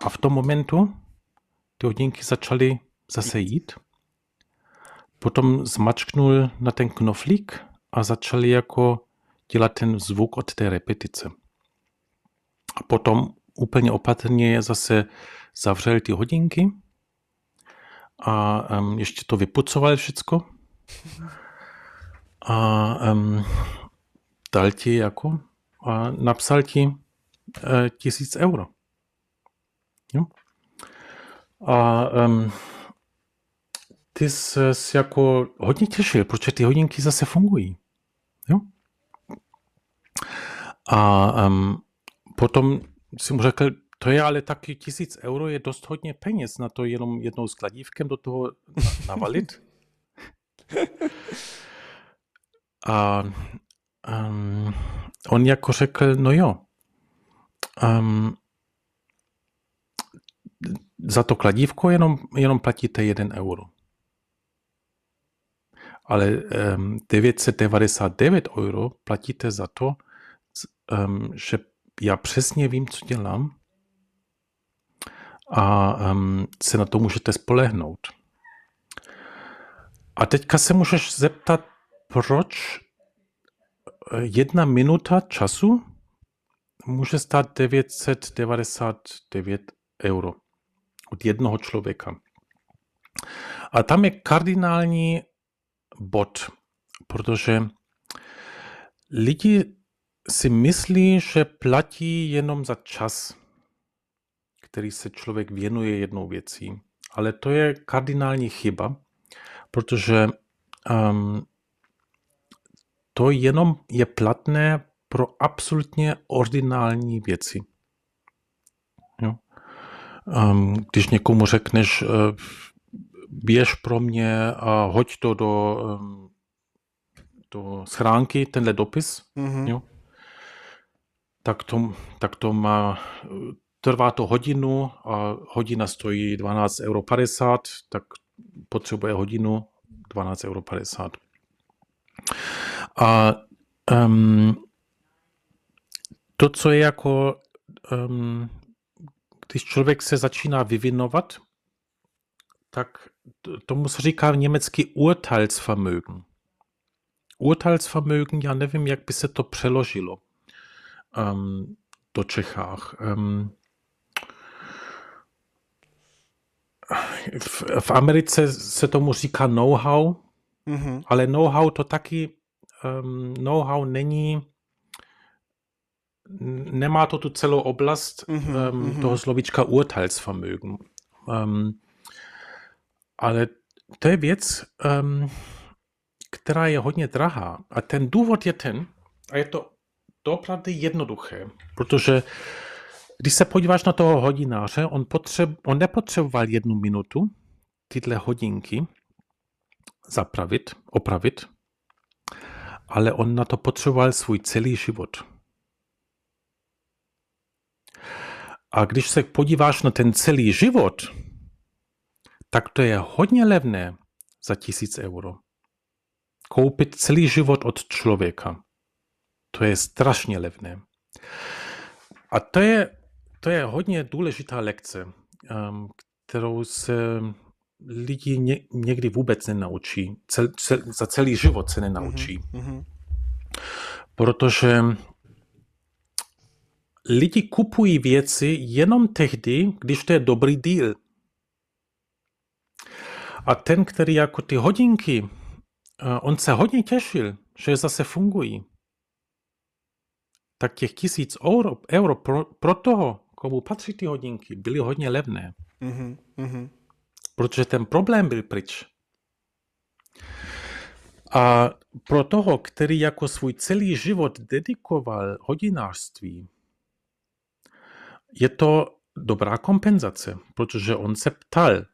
A v tom momentu ty hodinky začaly zase jít. Potom zmačknul na ten knoflík a začali jako dělat ten zvuk od té repetice. A potom úplně opatrně zase zavřel ty hodinky a um, ještě to vypucoval všecko a um, dal ti jako a napsal ti uh, tisíc euro. Jo? A um, ty jsi jako hodně těšil, protože ty hodinky zase fungují. Jo? A um, potom si mu řekl, to je ale taky tisíc euro, je dost hodně peněz na to jenom jednou skladívkem do toho navalit. A um, on jako řekl, no jo, um, za to kladívko jenom, jenom platíte jeden euro. Ale um, 999 euro platíte za to, um, že já přesně vím, co dělám a um, se na to můžete spolehnout. A teďka se můžeš zeptat, proč jedna minuta času může stát 999 euro od jednoho člověka. A tam je kardinální bod, protože lidi si myslí, že platí jenom za čas, který se člověk věnuje jednou věcí. Ale to je kardinální chyba, protože um, to jenom je platné pro absolutně ordinální věci. Um, když někomu řekneš, uh, běž pro mě a hoď to do, um, do schránky, tenhle dopis, mm-hmm. jo? Tak, to, tak to má, trvá to hodinu a hodina stojí 12,50 euro, tak potřebuje hodinu 12,50 euro. A um, to, co je jako, um, když člověk se začíná vyvinovat, tak tomu se říká v německy Urteilsvermögen. Urteilsvermögen, já nevím, jak by se to přeložilo um, do Čechách. Um, v, v Americe se tomu říká know-how, mm-hmm. ale know-how to taky um, know-how není, nemá to tu celou oblast mm-hmm, um, mm-hmm. toho slovíčka Urteilsvermögen. Um, ale to je věc, um, která je hodně drahá. A ten důvod je ten, a je to doopravdy jednoduché, protože když se podíváš na toho hodináře, on, potřeb, on nepotřeboval jednu minutu tyhle hodinky zapravit, opravit, ale on na to potřeboval svůj celý život. A když se podíváš na ten celý život, tak to je hodně levné za tisíc euro. Koupit celý život od člověka. To je strašně levné. A to je, to je hodně důležitá lekce, um, kterou se lidi ně, někdy vůbec nenaučí. Cel, cel, za celý život se nenaučí. Mm-hmm. Protože lidi kupují věci jenom tehdy, když to je dobrý díl. A ten, který jako ty hodinky, eh, on se hodně těšil, že zase fungují. Tak těch tisíc euro, euro pro, pro toho, komu patří ty hodinky, byly hodně levné. Mm-hmm. Protože ten problém byl pryč. A pro toho, který jako svůj celý život dedikoval hodinářství, je to dobrá kompenzace, protože on se ptal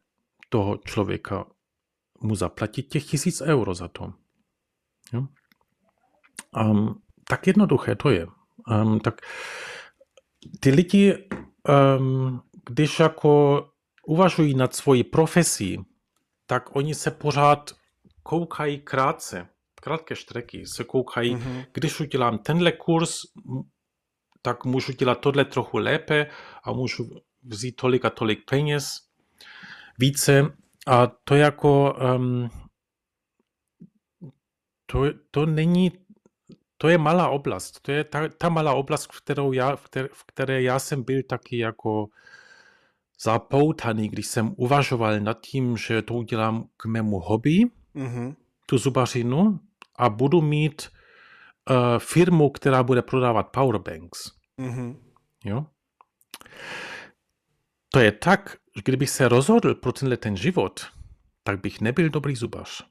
toho člověka mu zaplatit těch tisíc euro za to. Jo? Um, tak jednoduché to je. Um, tak ty lidi, um, když jako uvažují nad svojí profesí, tak oni se pořád koukají krátce, krátké štreky, se koukají, mm-hmm. když udělám tenhle kurz, tak můžu dělat tohle trochu lépe a můžu vzít tolik a tolik peněz více. A to jako um, to, to není, to je malá oblast. To je ta, ta malá oblast, v, kterou já, v, které, v které já jsem byl taky jako zapoutaný, když jsem uvažoval nad tím, že to udělám k mému hobby, mm-hmm. tu zubařinu, a budu mít firmu, která bude prodávat powerbanks. Mm-hmm. Jo? To je tak, že kdybych se rozhodl pro tenhle ten život, tak bych nebyl dobrý zubař.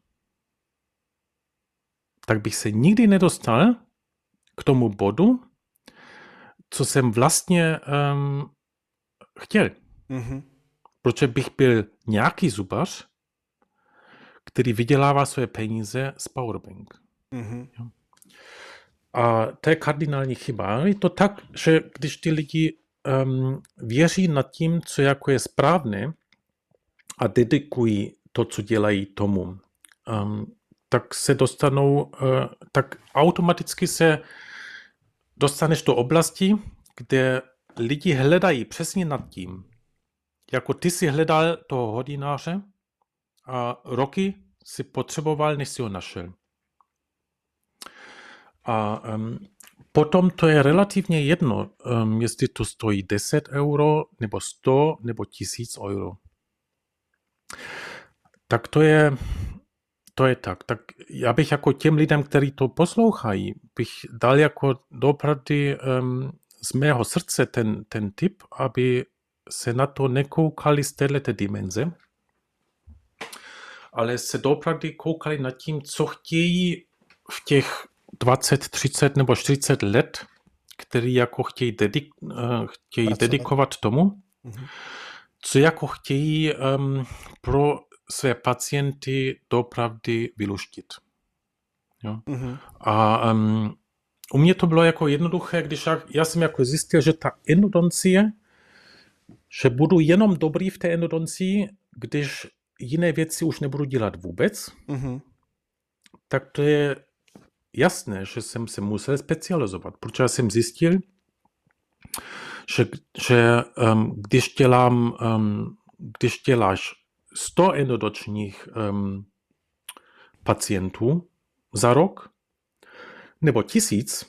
Tak bych se nikdy nedostal k tomu bodu, co jsem vlastně um, chtěl. Mm-hmm. Protože bych byl nějaký zubař, který vydělává své peníze z powerbank. Mm-hmm. A to je kardinální chyba. Je to tak, že když ty lidi um, věří nad tím, co jako je správné a dedikují to, co dělají tomu, um, tak se dostanou, uh, tak automaticky se dostaneš do oblasti, kde lidi hledají přesně nad tím, jako ty si hledal toho hodináře a roky si potřeboval, než si ho našel. A potom to je relativně jedno, jestli to stojí 10 euro, nebo 100, nebo 1000 euro. Tak to je, to je tak. Tak já bych jako těm lidem, kteří to poslouchají, bych dal jako dopravdy um, z mého srdce ten, ten tip, aby se na to nekoukali z této dimenze, ale se dopravdy koukali nad tím, co chtějí v těch 20, 30 nebo 40 let, který jako chtějí, dedik, uh, chtějí dedikovat tomu, mm-hmm. co jako chtějí um, pro své pacienty dopravdy vyluštit. Jo? Mm-hmm. A um, u mě to bylo jako jednoduché, když já, já jsem jako zjistil, že ta endodoncie že budu jenom dobrý v té endodoncii, když jiné věci už nebudu dělat vůbec, mm-hmm. tak to je jasné, že jsem se musel specializovat, protože jsem zjistil, že, že um, když, dělám, um, když děláš 100 endodočních um, pacientů za rok, nebo tisíc,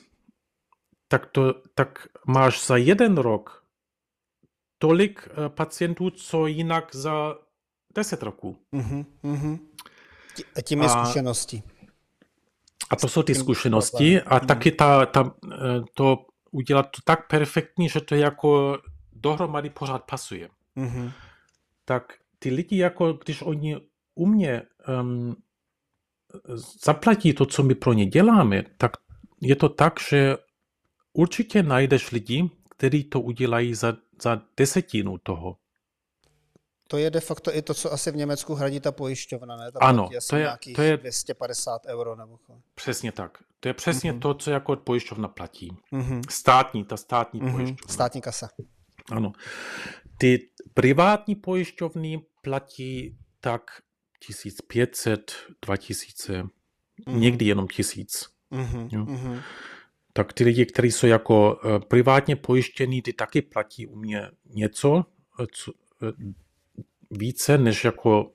tak, to, tak máš za jeden rok tolik eh, pacientů, co jinak za 10 roků. Uh-huh, uh-huh. A tím je zkušenosti. A to jsou ty zkušenosti a uh-huh. taky ta, ta, eh, to udělat to tak perfektní, že to jako dohromady pořád pasuje. Uh-huh. Tak ty lidi, jako když oni u mě um, zaplatí to, co my pro ně děláme, tak je to tak, že určitě najdeš lidi, kteří to udělají za, za desetinu toho. To je de facto i to, co asi v Německu hradí ta pojišťovna, ne? Ta Ano, to je- to je- 250 euro nebo. Přesně tak. To je přesně Mhm. to, co jako pojišťovna platí. Mhm. Státní, ta státní Mhm. pojišťovna. Státní kasa. Ano. Ty privátní pojišťovny platí tak 1500, 2000, Mhm. někdy jenom 1000. Mhm. Jo. Mhm. Tak ty lidi, kteří jsou jako eh, privátně pojištění, ty taky platí u mě něco eh, co, eh, více, než jako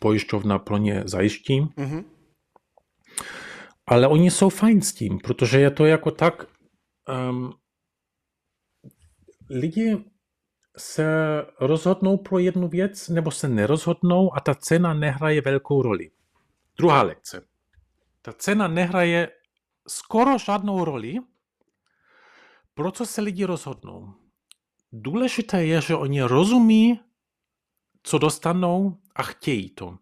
pojišťovna pro ně zajiští. Mhm. Ale oni jsou fajn s tím, protože je to jako tak, um, lidi se rozhodnou pro jednu věc, nebo se nerozhodnou a ta cena nehraje velkou roli. Druhá lekce. Ta cena nehraje skoro žádnou roli, pro co se lidi rozhodnou. Důležité je, že oni rozumí, co dostanou a chtějí to.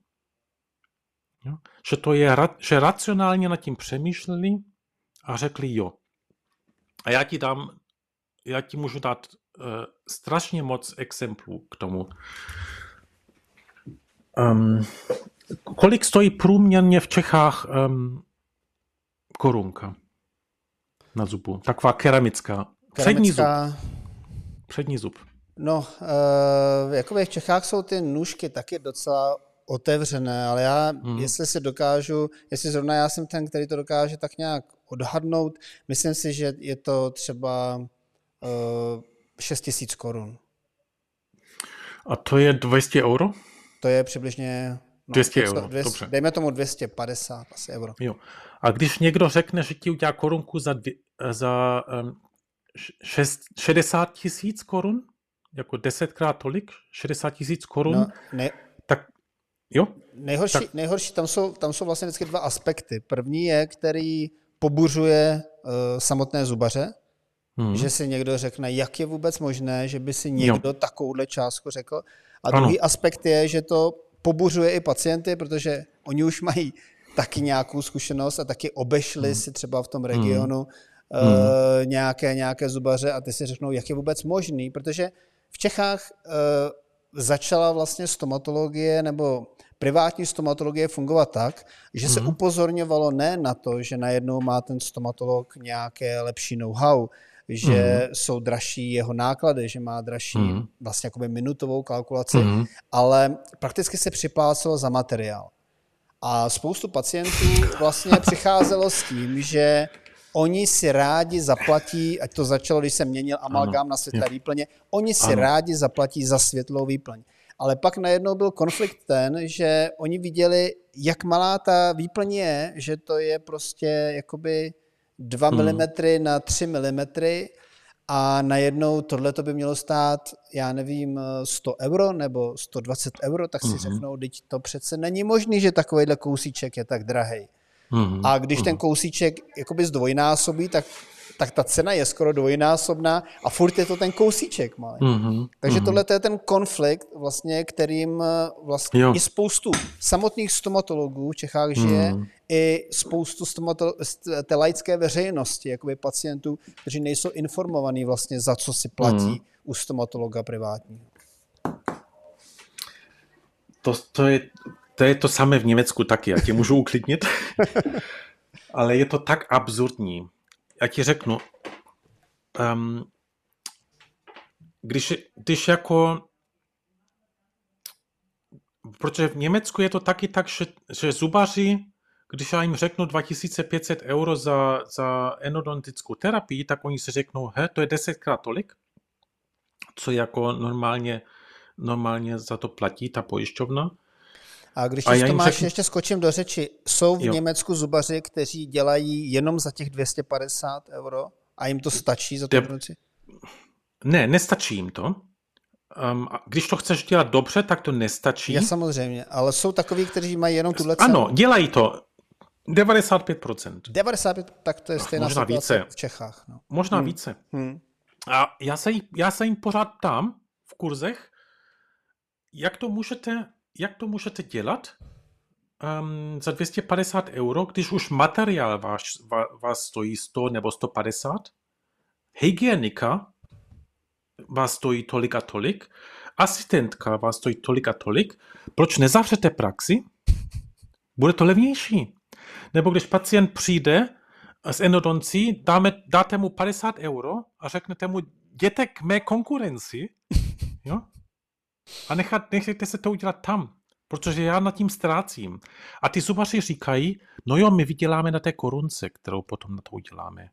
Jo? Že to je, že racionálně nad tím přemýšleli a řekli jo. A já ti dám, já ti můžu dát uh, strašně moc exemplů k tomu. Um, kolik stojí průměrně v Čechách um, korunka na zubu? Taková keramická. Přední zub. Keramická, Přední zub. No, uh, jakoby v Čechách jsou ty nůžky taky docela otevřené, ale já, Mhm. mm. jestli si dokážu, jestli zrovna já jsem ten, který to dokáže tak nějak odhadnout, myslím si, že je to třeba uh, 6 tisíc korun. A to je 200 euro? To je přibližně... No, 200 něco- euro, dobře. Dejme tomu 250 asi euro. Jo. A když někdo řekne, že ti udělá korunku za, dvě, za um, šest, 60 tisíc korun, jako desetkrát tolik, 60 tisíc korun, No, ne, tak jo, Nejhorší, Tak- nejhorší tam, jsou, tam jsou vlastně vždycky dva aspekty. První je, který pobuřuje uh, samotné zubaře, hmm. hmm. že si někdo řekne, jak je vůbec možné, že by si někdo jo. takovouhle částku řekl. A Ano. druhý aspekt je, že to pobuřuje i pacienty, protože oni už mají taky nějakou zkušenost a taky obešli hmm. si třeba v tom regionu hmm. uh, nějaké, nějaké zubaře a ty si řeknou, jak je vůbec možný, protože v Čechách uh, začala vlastně stomatologie nebo privátní stomatologie fungovat tak, že se upozorňovalo ne na to, že najednou má ten stomatolog nějaké lepší know-how, že mm. jsou dražší jeho náklady, že má dražší mm. vlastně jakoby minutovou kalkulaci, mm. ale prakticky se připlácelo za materiál. A spoustu pacientů vlastně přicházelo s tím, že oni si rádi zaplatí, ať to začalo, když jsem měnil amalgám na světlé výplně, oni si ano. rádi zaplatí za světlou výplň. Ale pak najednou byl konflikt ten, že oni viděli, jak malá ta výplň je, že to je prostě jakoby 2 mm na 3 mm a najednou tohle to by mělo stát, já nevím, 100 euro nebo 120 euro, tak si mm-hmm. řeknou, teď to přece není možný, že takovýhle kousíček je tak drahý. Mm-hmm. A když mm-hmm. ten kousíček jakoby zdvojnásobí, tak, tak ta cena je skoro dvojnásobná a furt je to ten kousíček malý. Mm-hmm. Takže tohle je ten konflikt, vlastně, kterým vlastně jo. i spoustu samotných stomatologů v Čechách žije, mm-hmm. i spoustu stomatolo- té laické veřejnosti, jakoby pacientů, kteří nejsou informovaní vlastně, za co si platí mm-hmm. u stomatologa privátního. To, to je to je to samé v Německu taky, já tě můžu uklidnit. Ale je to tak absurdní. Já ti řeknu, um, když, když jako protože v Německu je to taky tak, že, že zubaři, když já jim řeknu 2500 euro za, za endodontickou terapii, tak oni si řeknou, he, to je desetkrát tolik, co jako normálně, normálně za to platí ta pojišťovna. A když a to máš, řeknu... ještě skočím do řeči, jsou v jo. Německu zubaři, kteří dělají jenom za těch 250 euro a jim to stačí za tu produkci? Ne, nestačí jim to. Um, když to chceš dělat dobře, tak to nestačí. Já samozřejmě, ale jsou takoví, kteří mají jenom tuhle cenu. Ano, dělají to. 95%. 95, tak to je stejná Možná více. v Čechách. No. Možná hmm. více. Hmm. A já se, já se jim pořád ptám v kurzech, jak to můžete jak to můžete dělat um, za 250 euro, když už materiál vás, vás stojí 100 nebo 150 hygienika vás stojí tolik a tolik, asistentka vás stojí tolik a tolik, proč nezavřete praxi? Bude to levnější. Nebo když pacient přijde s endodoncí, dáme, dáte mu 50 euro a řeknete mu, jděte k mé konkurenci, jo? A nechat, nechejte se to udělat tam, protože já nad tím ztrácím. A ty zubaři říkají, no jo, my vyděláme na té korunce, kterou potom na to uděláme.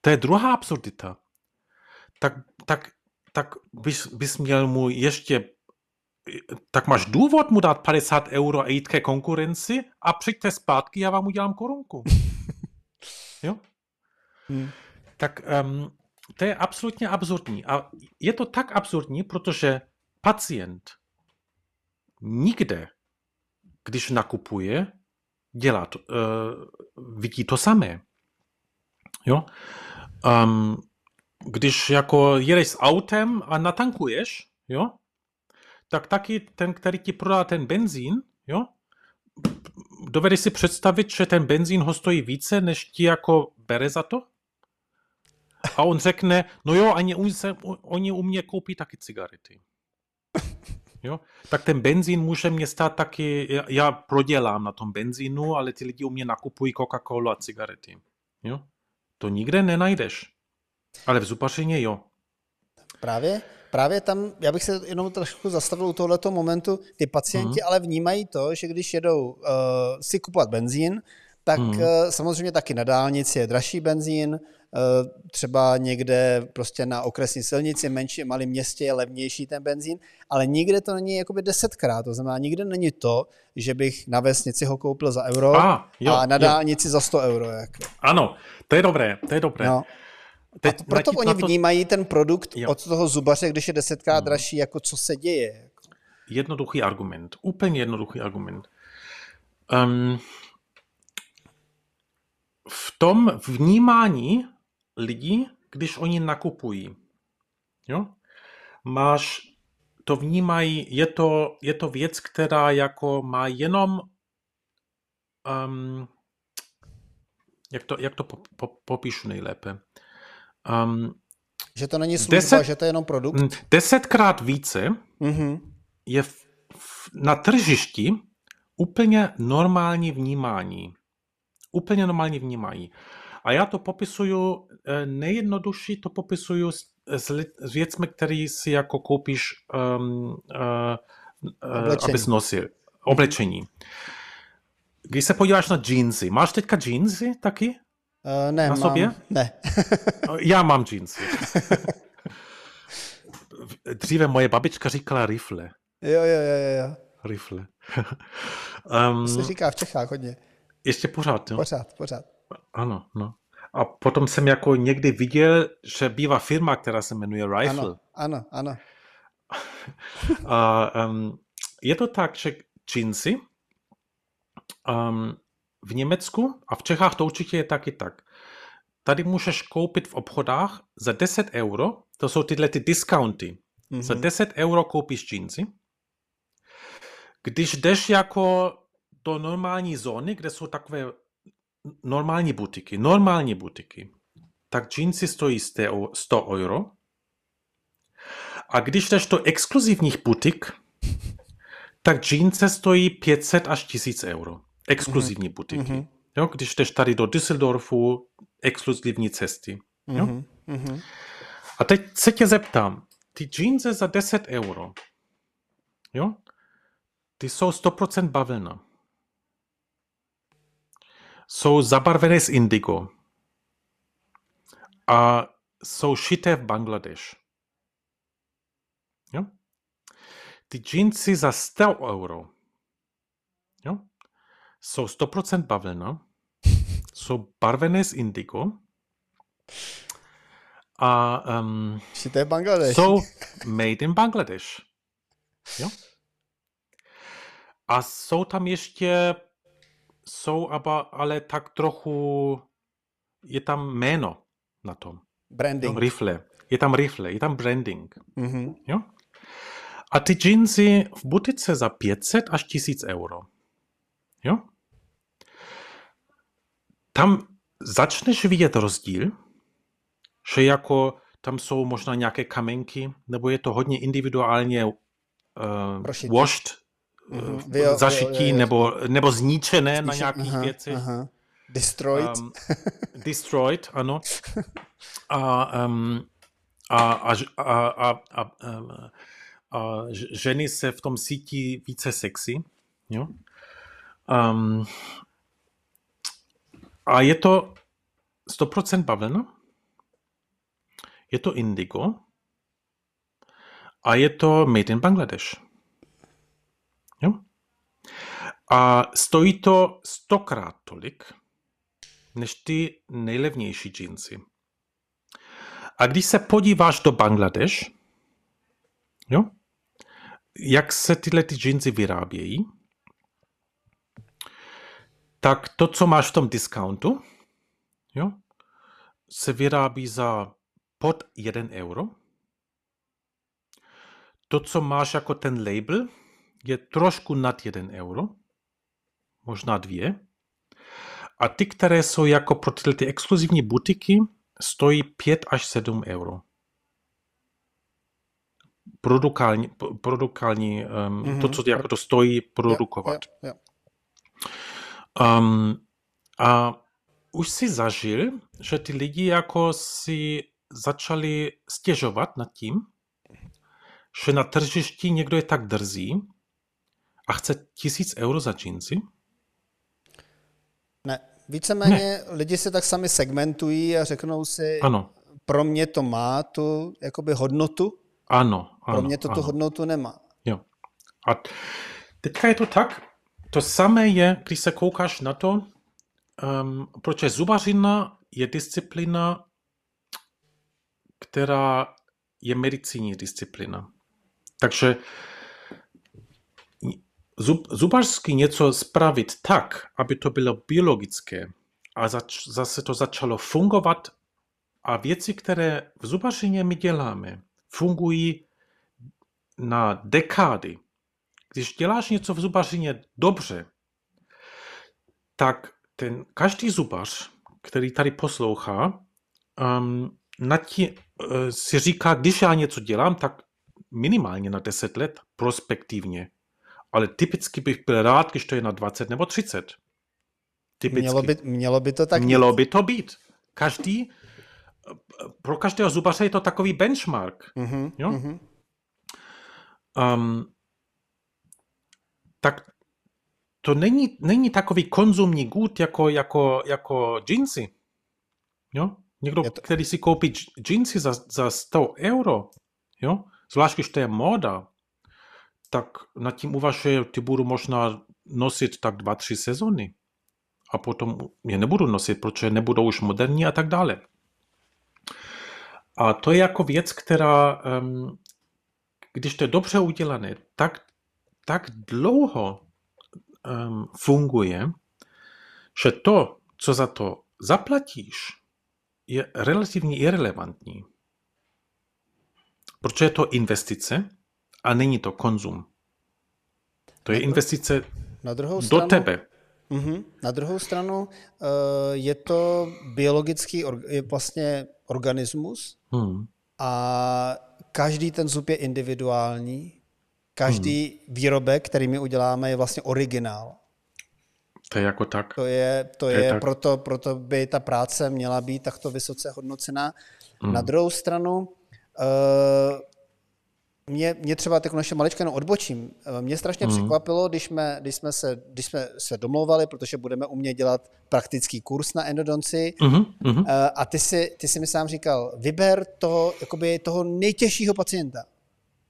To je druhá absurdita. Tak, tak, tak bys, bys měl mu ještě tak máš důvod mu dát 50 euro a jít ke konkurenci a přijďte zpátky, já vám udělám korunku. jo? Hmm. Tak um, to je absolutně absurdní. A je to tak absurdní, protože pacient nikde, když nakupuje, dělá to, uh, vidí to samé. Jo? Um, když jako jedeš s autem a natankuješ, jo, tak taky ten, který ti prodá ten benzín, jo, dovedeš si představit, že ten benzín ho stojí více, než ti jako bere za to? A on řekne, no jo, ani oni, se, oni u mě koupí taky cigarety. Jo? Tak ten benzín může mě stát taky, já, prodělám na tom benzínu, ale ty lidi u mě nakupují Coca-Colu a cigarety. Jo? To nikde nenajdeš. Ale v zupařině jo. Právě, právě tam, já bych se jenom trošku zastavil u tohoto momentu, ty pacienti mm. ale vnímají to, že když jedou uh, si kupovat benzín, tak mm. uh, samozřejmě taky na dálnici je dražší benzín, třeba někde prostě na okresní silnici, menší, malém městě je levnější ten benzín, ale nikde to není jakoby desetkrát, to znamená, nikde není to, že bych na vesnici ho koupil za euro a, jo, a na dálnici jo. za 100 euro. Jako. Ano, to je dobré, to je dobré. No. Teď, a proto oni to... vnímají ten produkt jo. od toho zubaře, když je desetkrát hmm. dražší, jako co se děje. Jednoduchý argument, úplně jednoduchý argument. Um, v tom vnímání lidí, když oni nakupují, jo, máš, to vnímají, je to, je to věc, která jako má jenom um, jak to, jak to po, po, popíšu nejlépe? Um, že to není služba, deset, že to je jenom produkt? Mm, desetkrát více mm-hmm. je v, v, na tržišti úplně normální vnímání. Úplně normální vnímání. A já to popisuju, nejjednodušší to popisuju s, s, s věcmi, které si jako koupíš, um, uh, uh, abys nosil. Oblečení. Když se podíváš na džínsy, máš teďka džínsy taky? Uh, ne, na sobě? Mám, ne. Já mám jeansy. Dříve moje babička říkala rifle. Jo, jo, jo, jo. Rifle. um, to se říká v Čechách hodně. Ještě pořád, jo? Pořád, pořád. Ano, no. A potom jsem jako někdy viděl, že bývá firma, která se jmenuje Rifle. Ano, ano, ano. A, um, je to tak, že jeansy um, v Německu a v Čechách to určitě je taky tak. Tady můžeš koupit v obchodách za 10 euro, to jsou tyhle ty discounty. Mm-hmm. Za 10 euro koupíš džínsy. Když jdeš jako do normální zóny, kde jsou takové normální butiky, normální butiky, tak džínsy stojí 100 euro. A když jdeš do exkluzivních butik, tak džínce stojí 500 až 1000 euro exkluzivní mm-hmm. butiky. Mm-hmm. Jo, když jdeš tady do Düsseldorfu, exkluzivní cesty. Jo? Mm-hmm. A teď se tě zeptám, ty džínze za 10 euro, jo, ty jsou 100% bavlna. Jsou zabarvené z indigo. A jsou šité v Bangladeš. Jo? Ty džínsy za 100 euro, jo, jsou 100% bavlna, jsou barvené z indigo a um, to Bangladeš. jsou made in Bangladesh. Jo? A jsou tam ještě, jsou aber, ale tak trochu, je tam jméno na tom. Branding. Rifle. Je tam rifle, je tam branding. Mm-hmm. Jo? A ty džínsy v butice za 500 až 1000 euro. Jo? tam začneš vidět rozdíl, že jako tam jsou možná nějaké kamenky, nebo je to hodně individuálně uh, washed, mm-hmm. Vio, zašití, vio, vio, nebo, nebo zničené Spíš, na nějakých věcech. Aha. Destroyed. Um, destroyed, ano. A, um, a, a, a, a, a, a ženy se v tom cítí více sexy. Jo? Um, a je to 100% bavlna, je to indigo a je to made in Bangladesh. A stojí to stokrát tolik, než ty nejlevnější džínsy. A když se podíváš do Bangladeš, jo, jak se tyhle ty džínsy vyrábějí, tak to, co máš v tom discountu, jo, se vyrábí za pod 1 euro. To, co máš jako ten label, je trošku nad 1 euro, možná dvě. A ty, které jsou jako pro tyhle ty exkluzivní butiky, stojí 5 až 7 euro. Produkální, produkální um, mm-hmm. to, co jako to stojí produkovat. Yeah, yeah, yeah. Um, a už si zažil, že ty lidi jako si začali stěžovat nad tím, že na tržišti někdo je tak drzý a chce tisíc euro za džínsy? Víceméně ne. lidi se tak sami segmentují a řeknou si, ano. pro mě to má tu jakoby hodnotu, ano, ano pro mě to ano. tu hodnotu nemá. Jo. A teďka je to tak, to samé je, když se koukáš na to, um, protože zubařina je disciplína, která je medicínní disciplína. Takže zub, zubařsky něco spravit tak, aby to bylo biologické a zač, zase to začalo fungovat a věci, které v zubařině my děláme, fungují na dekády. Když děláš něco v zubařině dobře, tak ten každý zubař, který tady poslouchá, um, na tí, uh, si říká, když já něco dělám, tak minimálně na 10 let prospektivně. Ale typicky bych byl rád, když to je na 20 nebo 30. Typicky. Mělo by, mělo by to tak Mělo být. by to být. Každý, pro každého zubaře je to takový benchmark. Mm-hmm, jo? Mm-hmm. Um, tak to není, není takový konzumní good jako, jako, jako džínsy. Jo? Někdo, to... který si koupí džínsy za, za 100 euro, jo? zvlášť když to je móda, tak nad tím uvažuje, ty budu možná nosit tak dva, tři sezony. A potom je nebudu nosit, protože nebudou už moderní a tak dále. A to je jako věc, která, když to je dobře udělané, tak, tak dlouho funguje, že to, co za to zaplatíš, je relativně irrelevantní. Protože je to investice a není to konzum. To je investice na druhou do stranu, tebe. Uh-huh. Na druhou stranu uh, je to biologický, je vlastně organismus hmm. a každý ten zub je individuální Každý hmm. výrobek, který my uděláme, je vlastně originál. To je jako tak. To je, to, to je, je tak. proto, proto by ta práce měla být takto vysoce hodnocená. Hmm. Na druhou stranu, uh, mě, mě třeba tak naše malička jenom odbočím. Eh, mě strašně hmm. překvapilo, když jsme, když, jsme se, když jsme se domlouvali, protože budeme umět dělat praktický kurz na endodonci. Hmm. Hmm. A ty si, ty si mi sám říkal, vyber toho, jakoby toho nejtěžšího pacienta.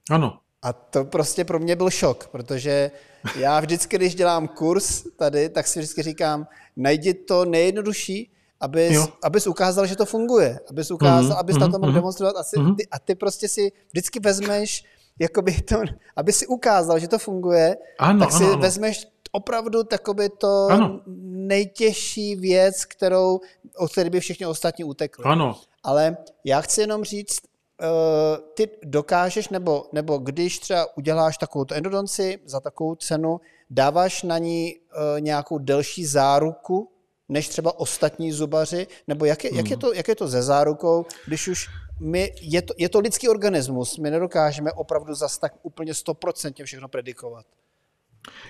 Ano. A to prostě pro mě byl šok, protože já vždycky, když dělám kurz tady, tak si vždycky říkám, najdi to nejjednodušší, abys, abys ukázal, že to funguje, abys ukázal, mm-hmm. abys na to mohl mm-hmm. demonstrovat. A, si, mm-hmm. ty, a ty prostě si vždycky vezmeš, jakoby to, aby si ukázal, že to funguje, ano, tak si ano, ano. vezmeš opravdu takoby to ano. nejtěžší věc, kterou, od které by všichni ostatní utekli. Ano. Ale já chci jenom říct, uh, ty dokážeš, nebo, nebo když třeba uděláš takovou endodonci za takovou cenu, dáváš na ní uh, nějakou delší záruku, než třeba ostatní zubaři? Nebo jak je, jak je, to, jak je to ze zárukou, když už my, je, to, je to lidský organismus, my nedokážeme opravdu zas tak úplně stoprocentně všechno predikovat.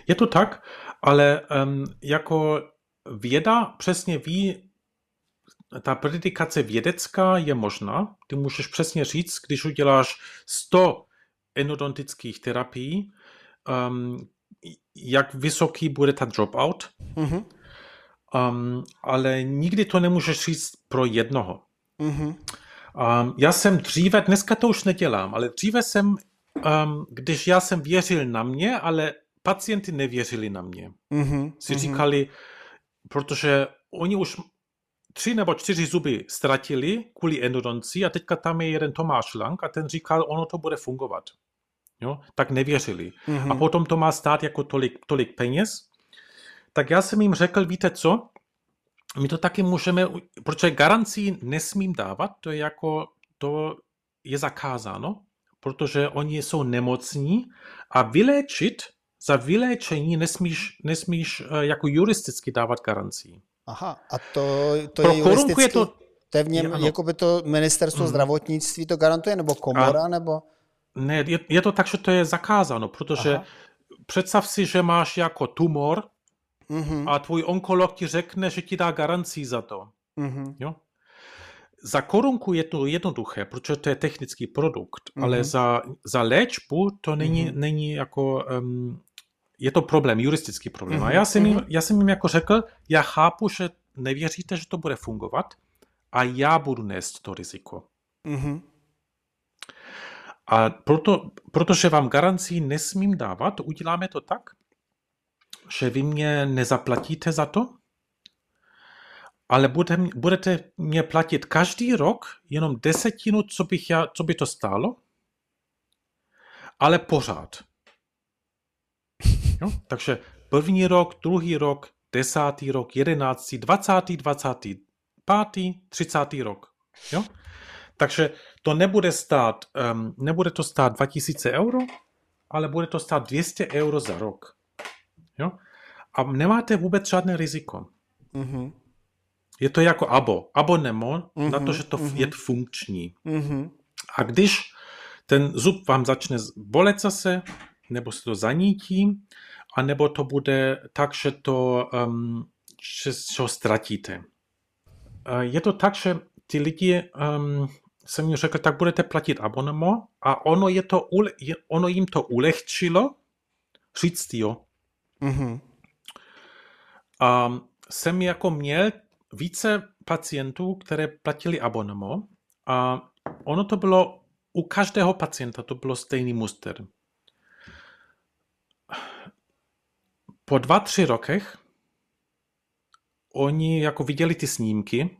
Je to tak, ale um, jako věda přesně ví, ta predikace vědecká je možná. Ty můžeš přesně říct, když uděláš 100 endodontických terapií, um, jak vysoký bude ta dropout. Mm-hmm. Um, ale nikdy to nemůžeš říct pro jednoho. Mm-hmm. Um, já jsem dříve, dneska to už nedělám, ale dříve jsem, um, když já jsem věřil na mě, ale pacienty nevěřili na mě. Mm-hmm. Si mm-hmm. říkali, protože oni už tři nebo čtyři zuby ztratili kvůli endodonci a teďka tam je jeden Tomáš Lang a ten říkal, ono to bude fungovat. Jo? Tak nevěřili. Mm-hmm. A potom to má stát jako tolik, tolik peněz. Tak já jsem jim řekl, víte co, my to taky můžeme, protože garancí nesmím dávat, to je jako, to je zakázáno, protože oni jsou nemocní a vyléčit, za vyléčení nesmíš, nesmíš eh, jako juristicky dávat garancí. Aha, a to, to Pro je juristicky, je to, to je v něm, jako by to ministerstvo mm. zdravotnictví to garantuje, nebo komora, a, nebo? Ne, je, je to tak, že to je zakázáno, protože Aha. představ si, že máš jako tumor mm-hmm. a tvůj onkolog ti řekne, že ti dá garancí za to. Mm-hmm. Jo? Za korunku je to jednoduché, protože to je technický produkt, mm-hmm. ale za, za léčbu to není, mm-hmm. není jako um, je to problém, juristický problém. Mm-hmm. A já jsem, jim, já jsem jim jako řekl, já chápu, že nevěříte, že to bude fungovat a já budu nést to riziko. Mm-hmm. A proto, protože vám garancí nesmím dávat, uděláme to tak, že vy mě nezaplatíte za to, ale budete, budete mě platit každý rok jenom desetinu, co, bych já, co by to stálo, ale pořád. Jo? Takže první rok, druhý rok, desátý rok, jedenáctý, dvacátý, dvacátý, pátý, třicátý rok. Jo? Takže to nebude stát, um, nebude to stát 2000 euro, ale bude to stát 200 euro za rok. Jo? A nemáte vůbec žádné riziko. Mm-hmm. Je to jako abo, abonemo mm-hmm. na to, že to mm-hmm. je funkční. Mm-hmm. A když ten zub vám začne bolet zase, nebo se to zanítí, anebo to bude tak, že to, um, že, že ho ztratíte. Je to tak, že ty lidi um, jsem jim řekl, tak budete platit abonemo a ono, je to, ono jim to ulehčilo říct jo. Mm-hmm. A jsem jako měl více pacientů, které platili abonemo a ono to bylo u každého pacienta to bylo stejný muster. Po dva, tři rokech oni jako viděli ty snímky,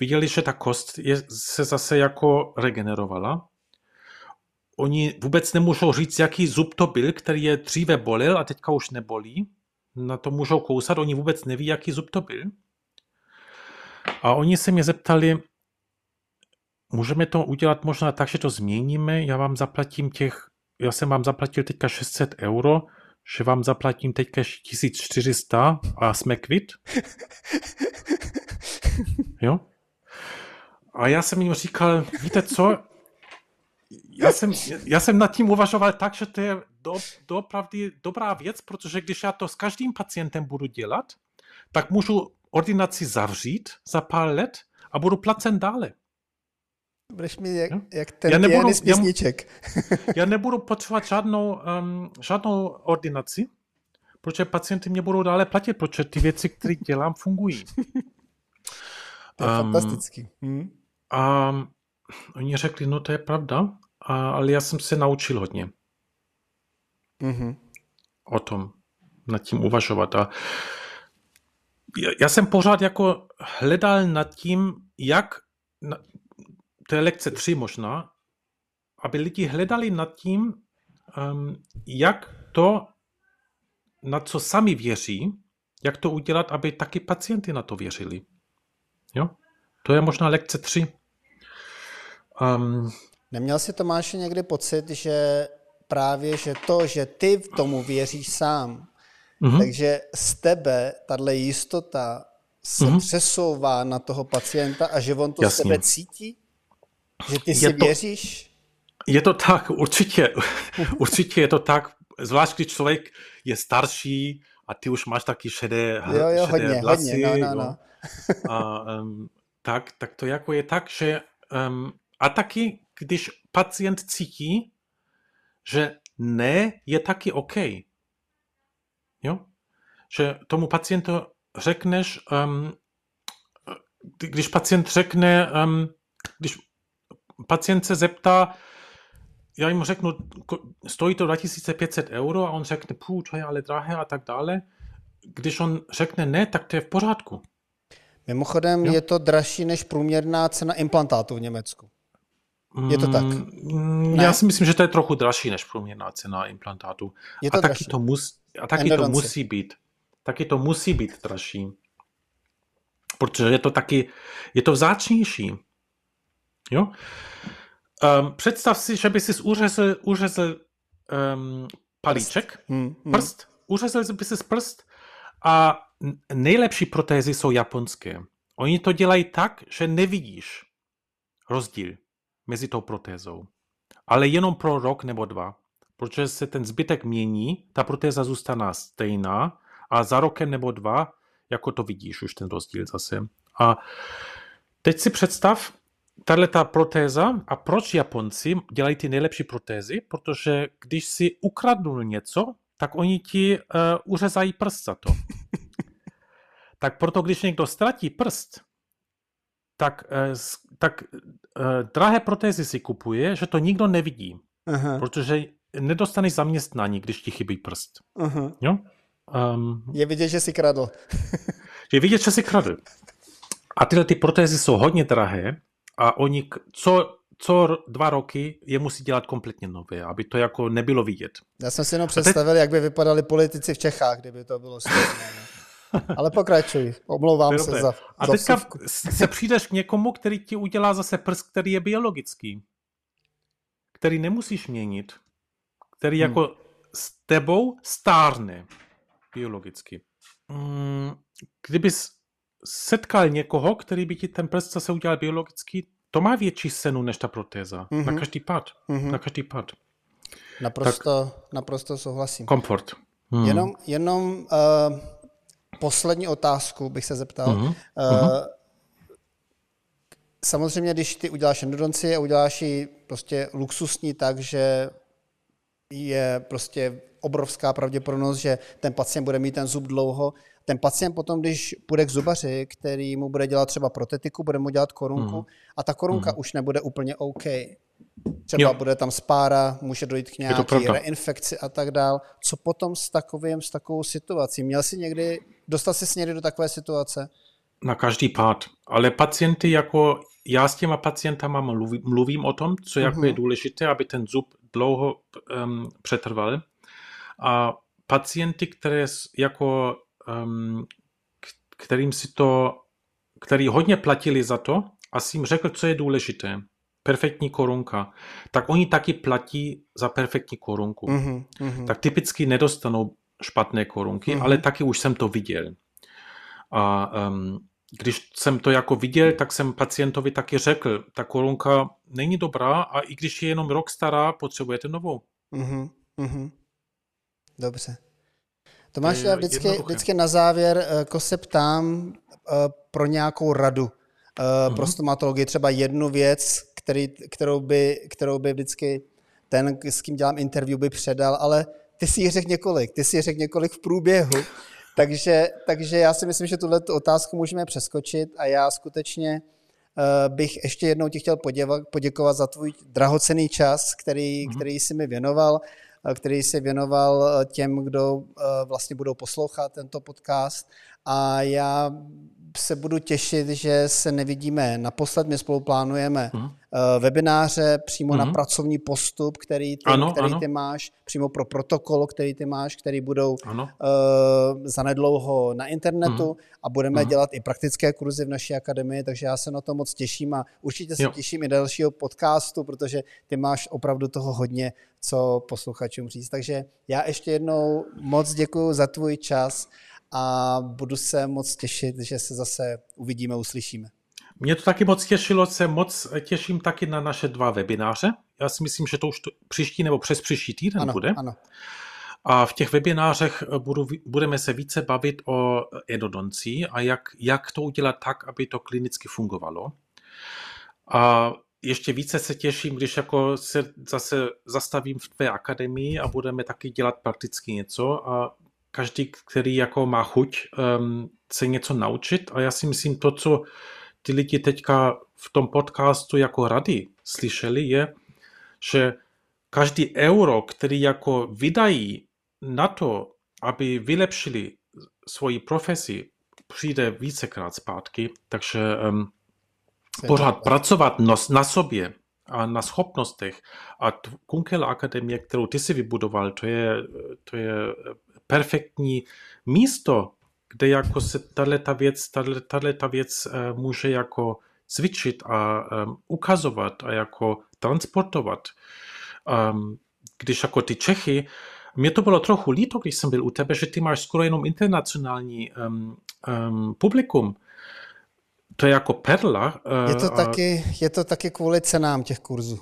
viděli, že ta kost je, se zase jako regenerovala. Oni vůbec nemůžou říct, jaký zub to byl, který je dříve bolel a teďka už nebolí. Na to můžou kousat, oni vůbec neví, jaký zub to byl. A oni se mě zeptali, můžeme to udělat možná tak, že to změníme, já vám zaplatím těch, já jsem vám zaplatil teďka 600 euro, že vám zaplatím teďka 1400 a jsme kvit? Jo? A já jsem jim říkal, víte co, já jsem, já jsem nad tím uvažoval tak, že to je do, dopravdy dobrá věc, protože když já to s každým pacientem budu dělat, tak můžu ordinaci zavřít za pár let a budu placen dále. Budeš mi jak, jak ten já nebudu. Já, já nebudu potřebovat žádnou, um, žádnou ordinaci, protože pacienty mě budou dále platit, protože ty věci, které dělám, fungují. To je um, fantastický. Hmm. A oni řekli, no to je pravda, a, ale já jsem se naučil hodně. Mm-hmm. O tom, nad tím uvažovat. A já, jsem pořád jako hledal nad tím, jak, na, to je lekce 3 možná, aby lidi hledali nad tím, um, jak to, na co sami věří, jak to udělat, aby taky pacienty na to věřili. Jo? To je možná lekce 3. Um, Neměl jsi Tomáš někdy pocit, že právě že to, že ty v tomu věříš sám, mm-hmm. takže z tebe tahle jistota se mm-hmm. přesouvá na toho pacienta a že on to Jasně. sebe cítí? Že ty si Je to- věříš? Je to tak, určitě, určitě je to tak, zvlášť když člověk je starší a ty už máš taky šedé, Jo, jo, šedé hodně, vlasy, hodně, no, no, jo. no. A, um, tak, tak to jako je tak, že um, a taky, když pacient cítí, že ne, je taky OK. Jo? Že tomu pacientu řekneš, um, když pacient řekne, um, když pacient se zeptá, já jim řeknu, stojí to 2500 euro a on řekne, půj, to je ale drahé a tak dále. Když on řekne ne, tak to je v pořádku. Mimochodem Jo. je to dražší než průměrná cena implantátu v Německu. Je to tak? Mm, Ne? Já si myslím, že to je trochu dražší než průměrná cena implantátu. Je to a taky dražší. to, mus, a taky to Endodonci. musí být. Taky to musí být dražší. Protože je to taky, je to vzácnější. Jo? Um, představ si, že by si uřezl, uřezl um, palíček, Hmm, hmm. prst, uřezl by si prst a nejlepší protézy jsou japonské. Oni to dělají tak, že nevidíš rozdíl mezi tou protézou. Ale jenom pro rok nebo dva. Protože se ten zbytek mění, ta protéza zůstane stejná a za rokem nebo dva, jako to vidíš už ten rozdíl zase. A teď si představ, tahle ta protéza a proč Japonci dělají ty nejlepší protézy? Protože když si ukradnul něco, tak oni ti uh, uřezají prst za to. tak proto, když někdo ztratí prst, tak, uh, tak drahé protézy si kupuje, že to nikdo nevidí, Aha, protože nedostaneš zaměstnání, když ti chybí prst. aha. Jo? Um, Je vidět, že jsi kradl. je vidět, že si kradl. A tyhle ty protézy jsou hodně drahé a oni co, co dva roky je musí dělat kompletně nové, aby to jako nebylo vidět. Já jsem si jenom představil, jak by vypadali politici v Čechách, kdyby to bylo stejné. Ale pokračuj, omlouvám se za, A za teďka vsuvku. se přijdeš k někomu, který ti udělá zase prst, který je biologický. Který nemusíš měnit. Který Hmm. jako s tebou stárne biologicky. Mm, Kdybys setkal někoho, který by ti ten prst zase udělal biologicky, to má větší cenu než ta protéza. Mhm. Na každý pád. Mhm. Na každý pád. Naprosto, naprosto souhlasím. Komfort. Hmm. Jenom, jenom uh, poslední otázku bych se zeptal. Mhm. Uh, samozřejmě, když ty uděláš endodonci a uděláš ji prostě luxusní tak, že je prostě obrovská pravděpodobnost, že ten pacient bude mít ten zub dlouho. Ten pacient potom, když půjde k zubaři, který mu bude dělat třeba protetiku, bude mu dělat korunku Mhm. a ta korunka už nebude úplně OK. Třeba Jo. bude tam spára, může dojít k nějaké reinfekci a tak dál. Co potom s takovým, s takovou situací? Měl jsi někdy, dostal jsi někdy do takové situace? Na každý pád. Ale pacienty jako, já s těma pacientama mluvím, mluvím o tom, co jako je Mhm. důležité, aby ten zub dlouho um, přetrval. A pacienty, které jako, um, kterým si to, který hodně platili za to a si jim řekl, co je důležité, perfektní korunka, tak oni taky platí za perfektní korunku. Mhm, mhm. tak typicky nedostanou špatné korunky, Mhm. ale taky už jsem to viděl. A um, když jsem to jako viděl, tak jsem pacientovi taky řekl, ta korunka není dobrá a i když je jenom rok stará, potřebujete novou. Mhm, mhm. Dobře. Tomáš, je já vždycky, jednoduché. vždycky na závěr eh, jako se ptám eh, pro nějakou radu eh, pro Mhm. stomatologii, třeba jednu věc, který, kterou, by, kterou by vždycky ten, s kým dělám interview, by předal, ale ty si ji řekl několik, ty si ji řekl několik v průběhu, takže, takže já si myslím, že tuhle tu otázku můžeme přeskočit a já skutečně eh, bych ještě jednou ti chtěl poděva- poděkovat za tvůj drahocený čas, který, Mhm. který jsi mi věnoval, eh, který jsi věnoval eh, těm, kdo eh, vlastně budou poslouchat tento podcast. A já se budu těšit, že se nevidíme naposled. My spolu plánujeme Mhm. Eh, webináře přímo na Mhm. pracovní postup, který ty, Ano, který ano. ty máš, přímo pro protokol, který ty máš, který budou Ano, uh, zanedlouho na internetu Mhm. a budeme Mhm. dělat i praktické kurzy v naší akademii, takže já se na to moc těším a určitě se Jo. těším i dalšího podcastu, protože ty máš opravdu toho hodně, co posluchačům říct. Takže já ještě jednou moc děkuji za tvůj čas a budu se moc těšit, že se zase uvidíme, uslyšíme. Mě to taky moc těšilo, se moc těším taky na naše dva webináře. Já si myslím, že to už to příští nebo přes příští týden ano, bude. Ano. A v těch webinářech budu, budeme se více bavit o endodoncí a jak, jak to udělat tak, aby to klinicky fungovalo. A ještě více se těším, když jako se zase zastavím v tvé akademii a budeme taky dělat prakticky něco a každý, který jako má chuť um, se něco naučit a já si myslím to, co ty lidi teďka v tom podcastu jako rady slyšeli, je, že každý euro, který jako vydají na to, aby vylepšili svoji profesi, přijde vícekrát zpátky, takže um, pořád pracovat na, na sobě a na schopnostech. A Kunkel Akademie, kterou ty si vybudoval, to je, to je perfektní místo, kde jako se tato věc, tato věc uh, může jako cvičit a um, ukazovat a jako transportovat. Um, když jako ty Čechy, mě to bylo trochu líto, když jsem byl u tebe, že ty máš skoro jenom internacionální um, um, publikum. To je jako perla. Uh, je, to taky, je to taky kvůli cenám těch kurzů.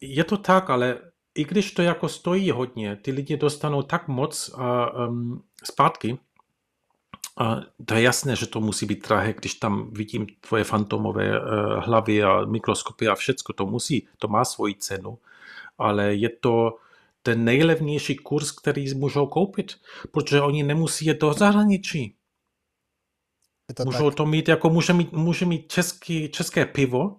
je to tak, ale i když to jako stojí hodně, ty lidi dostanou tak moc uh, um, zpátky, a to je jasné, že to musí být drahé, když tam vidím tvoje fantomové uh, hlavy a mikroskopy a všecko, to musí, to má svoji cenu, ale je to ten nejlevnější kurz, který můžou koupit, protože oni nemusí jít do zahraničí. To můžou tak. to mít, jako může mít, může mít český, české pivo,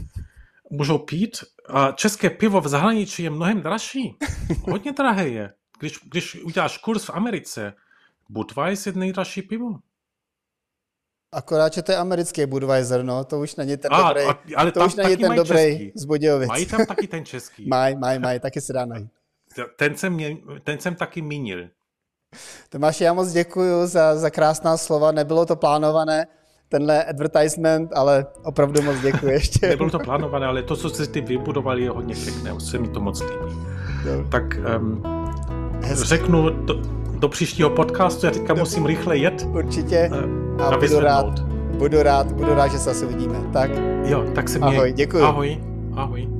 můžou pít a české pivo v zahraničí je mnohem dražší. Hodně drahé je. Když, když uděláš kurz v Americe, Budweiser je nejdražší pivo. Akorát, že to je americký Budweiser, no, to už není ten a, dobrý. A, ale to už není ten dobrý z Budějovic. Mají tam taky ten český. Maj, maj, maj, taky se dá najít. Ten jsem, mě, ten jsem taky mínil. Tomáš, já moc děkuji za, za krásná slova, nebylo to plánované, tenhle advertisement, ale opravdu moc děkuji ještě. Nebylo to plánované, ale to, co jste ty vybudovali, je hodně pěkné, se mi to moc líbí. Tak um, řeknu do, do příštího podcastu, já teďka musím rychle jet. Určitě. Uh, a budu rád, budu rád, budu rád, že se zase uvidíme. Tak. Jo, tak se měj. Ahoj, děkuji. Ahoj, ahoj.